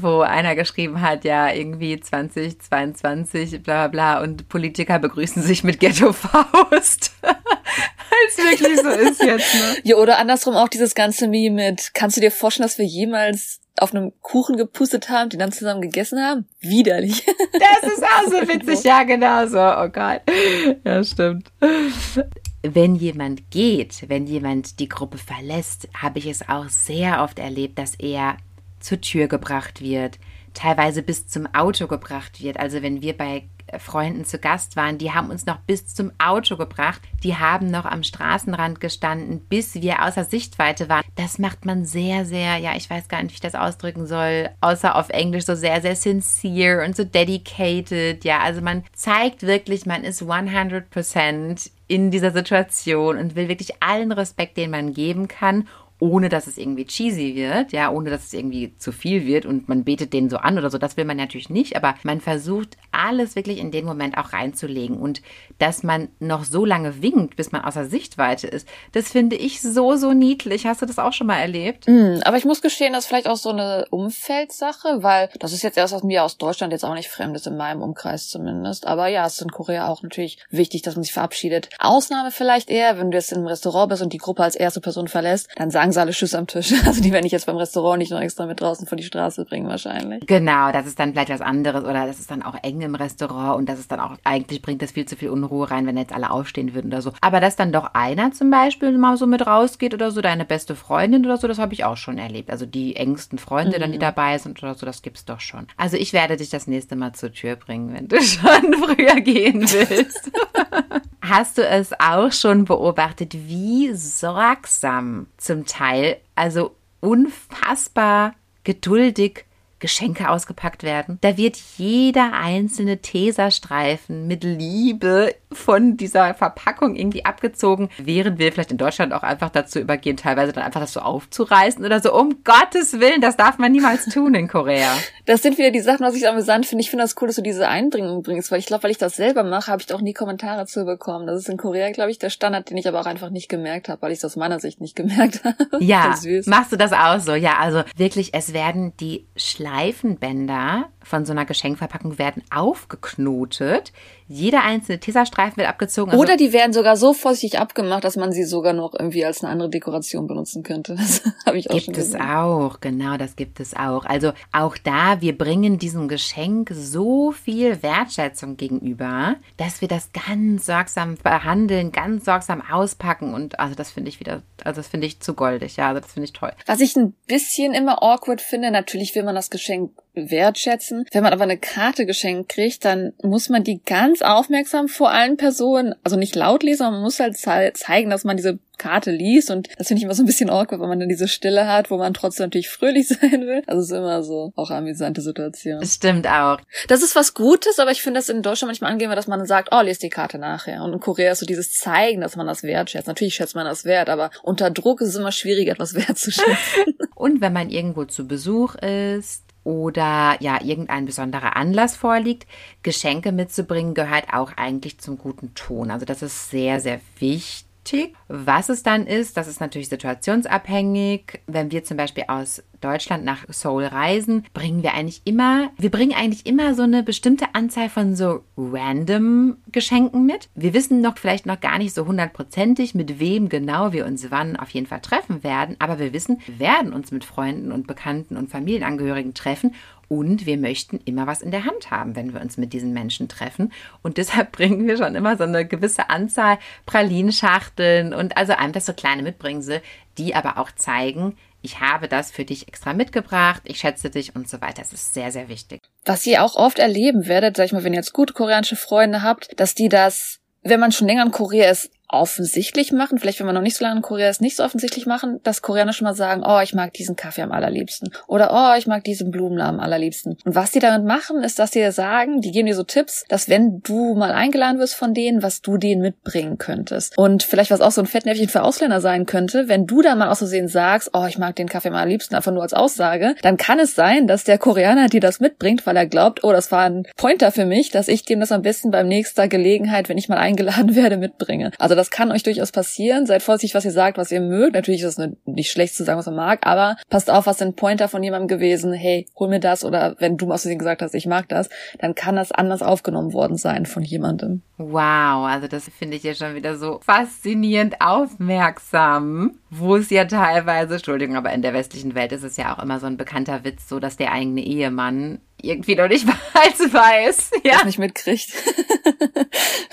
wo einer geschrieben hat, ja, irgendwie 2022, bla bla bla, und Politiker begrüßen sich mit Ghetto-Faust. Als wirklich so ist jetzt, ne? Ja, oder andersrum auch dieses ganze Meme mit, kannst du dir vorstellen, dass wir jemals auf einem Kuchen gepustet haben, die dann zusammen gegessen haben? Widerlich. Das ist auch so witzig, ja, genau so. Oh Gott. Ja, stimmt. Wenn jemand geht, wenn jemand die Gruppe verlässt, habe ich es auch sehr oft erlebt, dass er zur Tür gebracht wird, teilweise bis zum Auto gebracht wird. Also wenn wir bei Freunden zu Gast waren, die haben uns noch bis zum Auto gebracht, die haben noch am Straßenrand gestanden, bis wir außer Sichtweite waren. Das macht man sehr, sehr, ja, ich weiß gar nicht, wie ich das ausdrücken soll, außer auf Englisch so sehr, sehr sincere und so dedicated. Ja, also man zeigt wirklich, man ist 100% in dieser Situation und will wirklich allen Respekt, den man geben kann ohne dass es irgendwie cheesy wird, ja, ohne dass es irgendwie zu viel wird und man betet den so an oder so. Das will man natürlich nicht, aber man versucht alles wirklich in den Moment auch reinzulegen und dass man noch so lange winkt, bis man außer Sichtweite ist, das finde ich so, so niedlich. Hast du das auch schon mal erlebt? Mm, aber ich muss gestehen, das ist vielleicht auch so eine Umfeldsache, weil das ist jetzt erst, was mir aus Deutschland jetzt auch nicht fremd ist, in meinem Umkreis zumindest. Aber ja, es ist in Korea auch natürlich wichtig, dass man sich verabschiedet. Ausnahme vielleicht eher, wenn du jetzt im Restaurant bist und die Gruppe als erste Person verlässt, dann sagen Tschüss am Tisch. Also die werde ich jetzt beim Restaurant nicht noch extra mit draußen vor die Straße bringen wahrscheinlich. Genau, das ist dann vielleicht was anderes oder das ist dann auch eng im Restaurant und das ist dann auch, eigentlich bringt das viel zu viel Unruhe rein, wenn jetzt alle aufstehen würden oder so. Aber dass dann doch einer zum Beispiel mal so mit rausgeht oder so, deine beste Freundin oder so, das habe ich auch schon erlebt. Also die engsten Freunde mhm. dann, die mhm. dabei sind oder so, das gibt's doch schon. Also ich werde dich das nächste Mal zur Tür bringen, wenn du schon früher gehen willst. Hast du es auch schon beobachtet, wie sorgsam zum Teil, also unfassbar geduldig Geschenke ausgepackt werden. Da wird jeder einzelne Teserstreifen mit Liebe von dieser Verpackung irgendwie abgezogen, während wir vielleicht in Deutschland auch einfach dazu übergehen, teilweise dann einfach das so aufzureißen oder so. Um Gottes Willen, das darf man niemals tun in Korea. Das sind wieder die Sachen, was ich amüsant finde. Ich finde das cool, dass du diese Einbringung bringst, weil ich glaube, weil ich das selber mache, habe ich doch nie Kommentare zu bekommen. Das ist in Korea, glaube ich, der Standard, den ich aber auch einfach nicht gemerkt habe, weil ich es aus meiner Sicht nicht gemerkt habe. Ja, machst du das auch so? Ja, also wirklich, es werden die Schleifenbänder von so einer Geschenkverpackung werden aufgeknotet Jeder einzelne Tesastreifen wird abgezogen. Also Oder die werden sogar so vorsichtig abgemacht, dass man sie sogar noch irgendwie als eine andere Dekoration benutzen könnte. Das habe ich auch gibt schon es gesehen. auch, genau, das gibt es auch. Also auch da, wir bringen diesem Geschenk so viel Wertschätzung gegenüber, dass wir das ganz sorgsam behandeln, ganz sorgsam auspacken und also das finde ich wieder, also das finde ich zu goldig, ja, also das finde ich toll. Was ich ein bisschen immer awkward finde, natürlich will man das Geschenk wertschätzen. Wenn man aber eine Karte geschenkt kriegt, dann muss man die ganz aufmerksam vor allen Personen, also nicht laut lesen, man muss halt ze- zeigen, dass man diese Karte liest und das finde ich immer so ein bisschen awkward, wenn man dann diese Stille hat, wo man trotzdem natürlich fröhlich sein will. Also es ist immer so auch eine amüsante Situation. Das stimmt auch. Das ist was Gutes, aber ich finde das in Deutschland manchmal angenehmer, dass man sagt, oh, lest die Karte nachher. Und in Korea ist so dieses Zeigen, dass man das wertschätzt. Natürlich schätzt man das wert, aber unter Druck ist es immer schwierig, etwas wertzuschätzen. Und wenn man irgendwo zu Besuch ist oder ja irgendein besonderer Anlass vorliegt, Geschenke mitzubringen gehört auch eigentlich zum guten Ton. Also das ist sehr, sehr wichtig. Was es dann ist, das ist natürlich situationsabhängig. Wenn wir zum Beispiel aus Deutschland nach Seoul reisen, bringen wir eigentlich immer, wir bringen eigentlich immer so eine bestimmte Anzahl von so random Geschenken mit. Wir wissen noch vielleicht noch gar nicht so hundertprozentig, mit wem genau wir uns wann auf jeden Fall treffen werden, aber wir wissen, wir werden uns mit Freunden und Bekannten und Familienangehörigen treffen und wir möchten immer was in der Hand haben, wenn wir uns mit diesen Menschen treffen. Und deshalb bringen wir schon immer so eine gewisse Anzahl Pralinschachteln und also einfach so kleine Mitbringsel, die aber auch zeigen, ich habe das für dich extra mitgebracht, ich schätze dich und so weiter. Das ist sehr, sehr wichtig. Was ihr auch oft erleben werdet, sag ich mal, wenn ihr jetzt gute koreanische Freunde habt, dass die das, wenn man schon länger in Korea ist, offensichtlich machen, vielleicht wenn man noch nicht so lange in Korea ist, nicht so offensichtlich machen, dass Koreaner schon mal sagen, oh, ich mag diesen Kaffee am allerliebsten oder oh, ich mag diesen Blumenlamm am allerliebsten. Und was die damit machen, ist, dass dir sagen, die geben dir so Tipps, dass wenn du mal eingeladen wirst von denen, was du denen mitbringen könntest. Und vielleicht was auch so ein Fettnäpfchen für Ausländer sein könnte, wenn du da mal aus Versehen sagst, oh, ich mag den Kaffee am allerliebsten, einfach nur als Aussage, dann kann es sein, dass der Koreaner dir das mitbringt, weil er glaubt, oh, das war ein Pointer für mich, dass ich dem das am besten beim nächster Gelegenheit, wenn ich mal eingeladen werde, mitbringe. Also das kann euch durchaus passieren. Seid vorsichtig, was ihr sagt, was ihr mögt. Natürlich ist es nicht schlecht zu sagen, was man mag, aber passt auf, was sind Pointer von jemandem gewesen, hey, hol mir das oder wenn du mal aus Versehen gesagt hast, ich mag das, dann kann das anders aufgenommen worden sein von jemandem. Wow, also das finde ich ja schon wieder so faszinierend aufmerksam, wo es ja teilweise, Entschuldigung, aber in der westlichen Welt ist es ja auch immer so ein bekannter Witz, so dass der eigene Ehemann irgendwie noch nicht als weiß. Ja. Das nicht mitkriegt.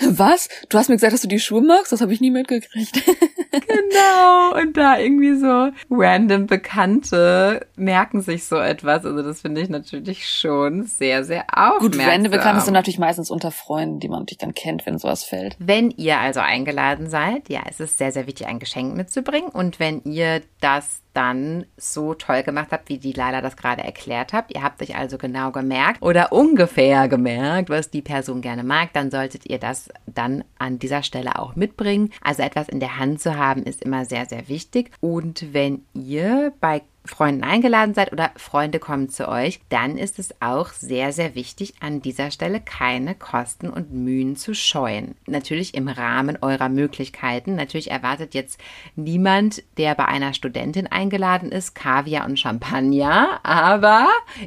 Was? Du hast mir gesagt, dass du die Schuhe magst? Das habe ich nie mitgekriegt. Genau. Und da irgendwie so random Bekannte merken sich so etwas. Also das finde ich natürlich schon sehr, sehr aufmerksam. Gut, random Bekannte sind natürlich meistens unter Freunden, die man natürlich dann kennt, wenn sowas fällt. Wenn ihr also eingeladen seid, ja, es ist sehr, sehr wichtig, ein Geschenk mitzubringen. Und wenn ihr das dann so toll gemacht habt, wie die Laila das gerade erklärt habt, ihr habt euch also genau gemerkt oder ungefähr gemerkt, was die Person gerne mag, dann solltet ihr das dann an dieser Stelle auch mitbringen. Also etwas in der Hand zu haben, ist immer sehr, sehr wichtig. Und wenn ihr bei Freunden eingeladen seid oder Freunde kommen zu euch, dann ist es auch sehr, sehr wichtig, an dieser Stelle keine Kosten und Mühen zu scheuen. Natürlich im Rahmen eurer Möglichkeiten. Natürlich erwartet jetzt niemand, der bei einer Studentin eingeladen ist, Kaviar und Champagner, aber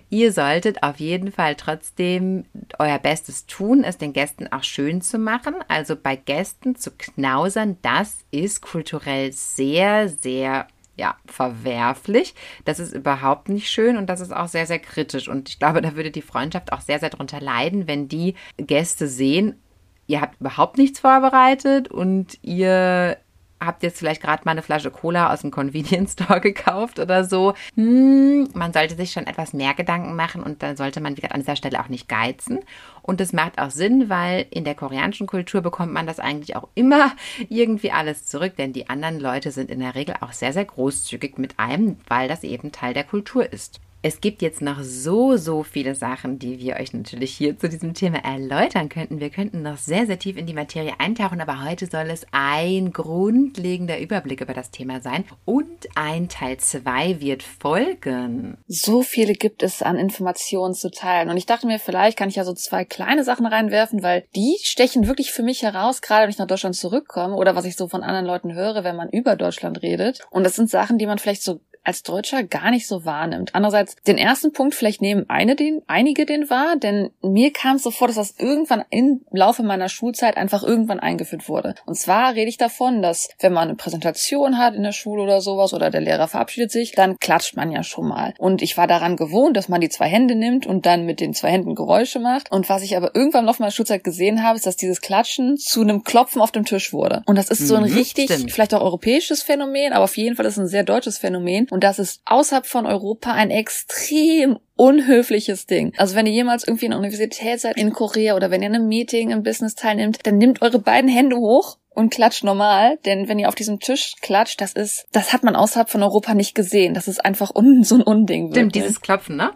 ihr solltet auf jeden Fall trotzdem euer Bestes tun, es den Gästen auch schön zu machen. Also bei Gästen zu knausern, das ist kulturell sehr, sehr ja, verwerflich. Das ist überhaupt nicht schön und das ist auch sehr, sehr kritisch. Und ich glaube, da würde die Freundschaft auch sehr, sehr drunter leiden, wenn die Gäste sehen, ihr habt überhaupt nichts vorbereitet und ihr habt jetzt vielleicht gerade mal eine Flasche Cola aus dem Convenience Store gekauft oder so. Hm, man sollte sich schon etwas mehr Gedanken machen und dann sollte man, wie an dieser Stelle auch nicht geizen. Und das macht auch Sinn, weil in der koreanischen Kultur bekommt man das eigentlich auch immer irgendwie alles zurück, denn die anderen Leute sind in der Regel auch sehr, sehr großzügig mit einem, weil das eben Teil der Kultur ist. Es gibt jetzt noch so, so viele Sachen, die wir euch natürlich hier zu diesem Thema erläutern könnten. Wir könnten noch sehr, sehr tief in die Materie eintauchen, aber heute soll es ein grundlegender Überblick über das Thema sein. Und ein Teil 2 wird folgen. So viele gibt es an Informationen zu teilen. Und ich dachte mir, vielleicht kann ich ja so zwei kleine Sachen reinwerfen, weil die stechen wirklich für mich heraus, gerade wenn ich nach Deutschland zurückkomme oder was ich so von anderen Leuten höre, wenn man über Deutschland redet. Und das sind Sachen, die man vielleicht so als Deutscher gar nicht so wahrnimmt. Andererseits, den ersten Punkt, vielleicht nehmen eine den, einige den wahr, denn mir kam es so vor, dass das irgendwann im Laufe meiner Schulzeit einfach irgendwann eingeführt wurde. Und zwar rede ich davon, dass wenn man eine Präsentation hat in der Schule oder sowas oder der Lehrer verabschiedet sich, dann klatscht man ja schon mal. Und ich war daran gewohnt, dass man die zwei Hände nimmt und dann mit den zwei Händen Geräusche macht. Und was ich aber irgendwann im Laufe meiner Schulzeit gesehen habe, ist, dass dieses Klatschen zu einem Klopfen auf dem Tisch wurde. Und das ist so ein Mhm, richtig, stimmt. vielleicht auch europäisches Phänomen, aber auf jeden Fall ist es ein sehr deutsches Phänomen. Und das ist außerhalb von Europa ein extrem unhöfliches Ding. Also wenn ihr jemals irgendwie in der Universität seid in Korea oder wenn ihr in einem Meeting im Business teilnimmt, dann nehmt eure beiden Hände hoch und klatscht normal, denn wenn ihr auf diesem Tisch klatscht, das ist, das hat man außerhalb von Europa nicht gesehen. Das ist einfach un, so ein Unding. Stimmt, wirklich. dieses Klopfen, ne?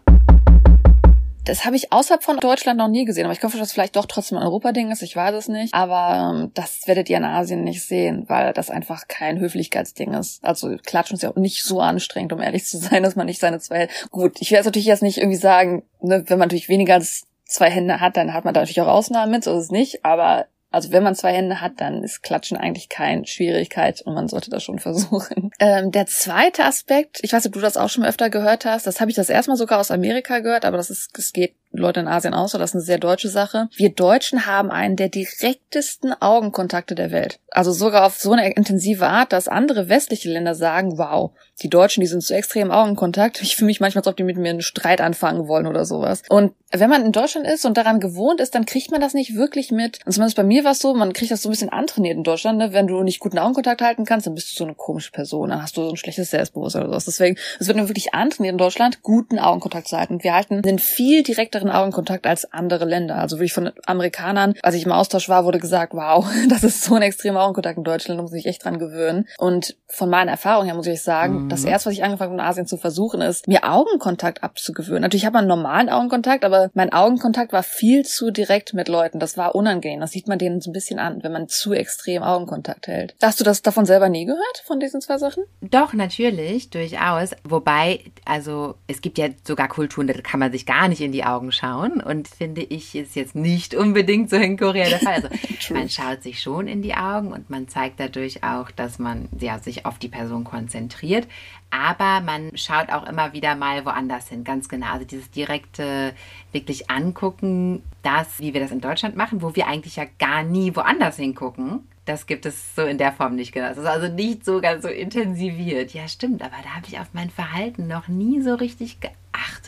Das habe ich außerhalb von Deutschland noch nie gesehen, aber ich hoffe, dass das vielleicht doch trotzdem ein Europa-Ding ist, ich weiß es nicht. Aber ähm, das werdet ihr in Asien nicht sehen, weil das einfach kein Höflichkeitsding ist. Also Klatschen ist ja auch nicht so anstrengend, um ehrlich zu sein, dass man nicht seine zwei... Gut, ich jetzt natürlich jetzt nicht irgendwie sagen, ne, wenn man natürlich weniger als zwei Hände hat, dann hat man da natürlich auch Ausnahmen mit, so ist es nicht, aber also wenn man zwei Hände hat, dann ist Klatschen eigentlich keine Schwierigkeit und man sollte das schon versuchen. Ähm, der zweite Aspekt, ich weiß nicht, ob du das auch schon öfter gehört hast, das habe ich das erstmal sogar aus Amerika gehört, aber das ist, es geht Leute in Asien aus, das ist eine sehr deutsche Sache. Wir Deutschen haben einen der direktesten Augenkontakte der Welt. Also sogar auf so eine intensive Art, dass andere westliche Länder sagen, wow, die Deutschen, die sind so extrem Augenkontakt. Ich fühle mich manchmal, als ob die mit mir einen Streit anfangen wollen oder sowas. Und wenn man in Deutschland ist und daran gewohnt ist, dann kriegt man das nicht wirklich mit. Und zumindest bei mir war es so, man kriegt das so ein bisschen antrainiert in Deutschland. Ne? Wenn du nicht guten Augenkontakt halten kannst, dann bist du so eine komische Person. Dann hast du so ein schlechtes Selbstbewusstsein oder sowas. Deswegen, es wird mir wirklich antrainiert in Deutschland, guten Augenkontakt zu halten. Wir halten einen viel direkteren Augenkontakt als andere Länder. Also wirklich von Amerikanern, als ich im Austausch war, wurde gesagt, wow, das ist so ein extremer Augenkontakt in Deutschland, da muss ich echt dran gewöhnen. Und von meiner Erfahrung her muss ich sagen, Mhm. das erste, was ich angefangen habe in Asien zu versuchen, ist, mir Augenkontakt abzugewöhnen. Natürlich hat man einen normalen Augenkontakt, aber mein Augenkontakt war viel zu direkt mit Leuten. Das war unangenehm. Das sieht man denen so ein bisschen an, wenn man zu extrem Augenkontakt hält. Hast du das davon selber nie gehört, von diesen zwei Sachen? Doch, natürlich, durchaus. Wobei, also es gibt ja sogar Kulturen, da kann man sich gar nicht in die Augen schauen. Und finde ich, ist jetzt nicht unbedingt so in Korea der Fall. Also man schaut sich schon in die Augen und man zeigt dadurch auch, dass man ja, sich auf die Person konzentriert. Aber man schaut auch immer wieder mal woanders hin, ganz genau. Also dieses direkte wirklich angucken, das, wie wir das in Deutschland machen, wo wir eigentlich ja gar nie woanders hingucken. Das gibt es so in der Form nicht genau. Das ist also nicht so ganz so intensiviert. Ja, stimmt, aber da habe ich auf mein Verhalten noch nie so richtig geachtet.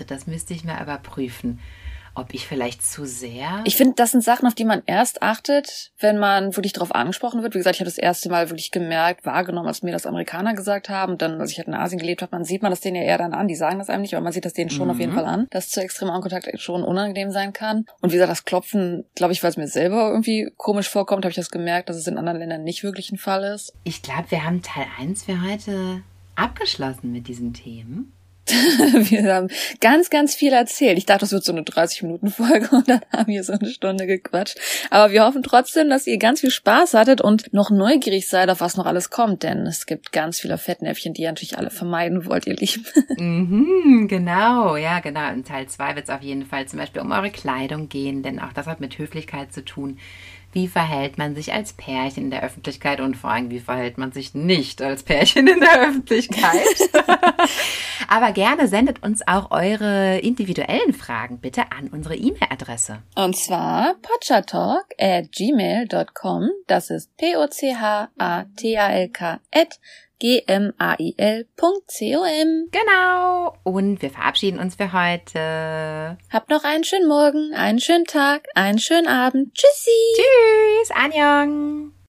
Das müsste ich mal überprüfen. Ob ich vielleicht zu sehr. Ich finde, das sind Sachen, auf die man erst achtet, wenn man wirklich darauf angesprochen wird. Wie gesagt, ich habe das erste Mal wirklich gemerkt, wahrgenommen, als mir das Amerikaner gesagt haben. Und dann, als ich halt in Asien gelebt habe, man sieht man das denen ja eher dann an. Die sagen das einem nicht, aber man sieht das denen schon auf jeden Fall an, dass zu extremer Augenkontakt schon unangenehm sein kann. Und wie gesagt, das Klopfen, glaube ich, weil es mir selber irgendwie komisch vorkommt, habe ich das gemerkt, dass es in anderen Ländern nicht wirklich ein Fall ist. ich glaube, wir haben Teil 1 für heute abgeschlossen mit diesen Themen. wir haben ganz, ganz viel erzählt. Ich dachte, das wird so eine 30-Minuten-Folge und dann haben wir so eine Stunde gequatscht. Aber wir hoffen trotzdem, dass ihr ganz viel Spaß hattet und noch neugierig seid, auf was noch alles kommt, denn es gibt ganz viele Fettnäpfchen, die ihr natürlich alle vermeiden wollt, ihr Lieben. Mhm, genau, ja, genau. In Teil 2 wird es auf jeden Fall zum Beispiel um eure Kleidung gehen, denn auch das hat mit Höflichkeit zu tun. Wie verhält man sich als Pärchen in der Öffentlichkeit und vor allem, wie verhält man sich nicht als Pärchen in der Öffentlichkeit? Aber gerne sendet uns auch eure individuellen Fragen bitte an unsere E-Mail-Adresse. Und zwar potchatalk at gmail.com. Das ist P-O-C-H-A-T-A-L-K at g-m-a-i-l.com. Genau. Und wir verabschieden uns für heute. Habt noch einen schönen Morgen, einen schönen Tag, einen schönen Abend. Tschüssi! Tschüss, Anjong.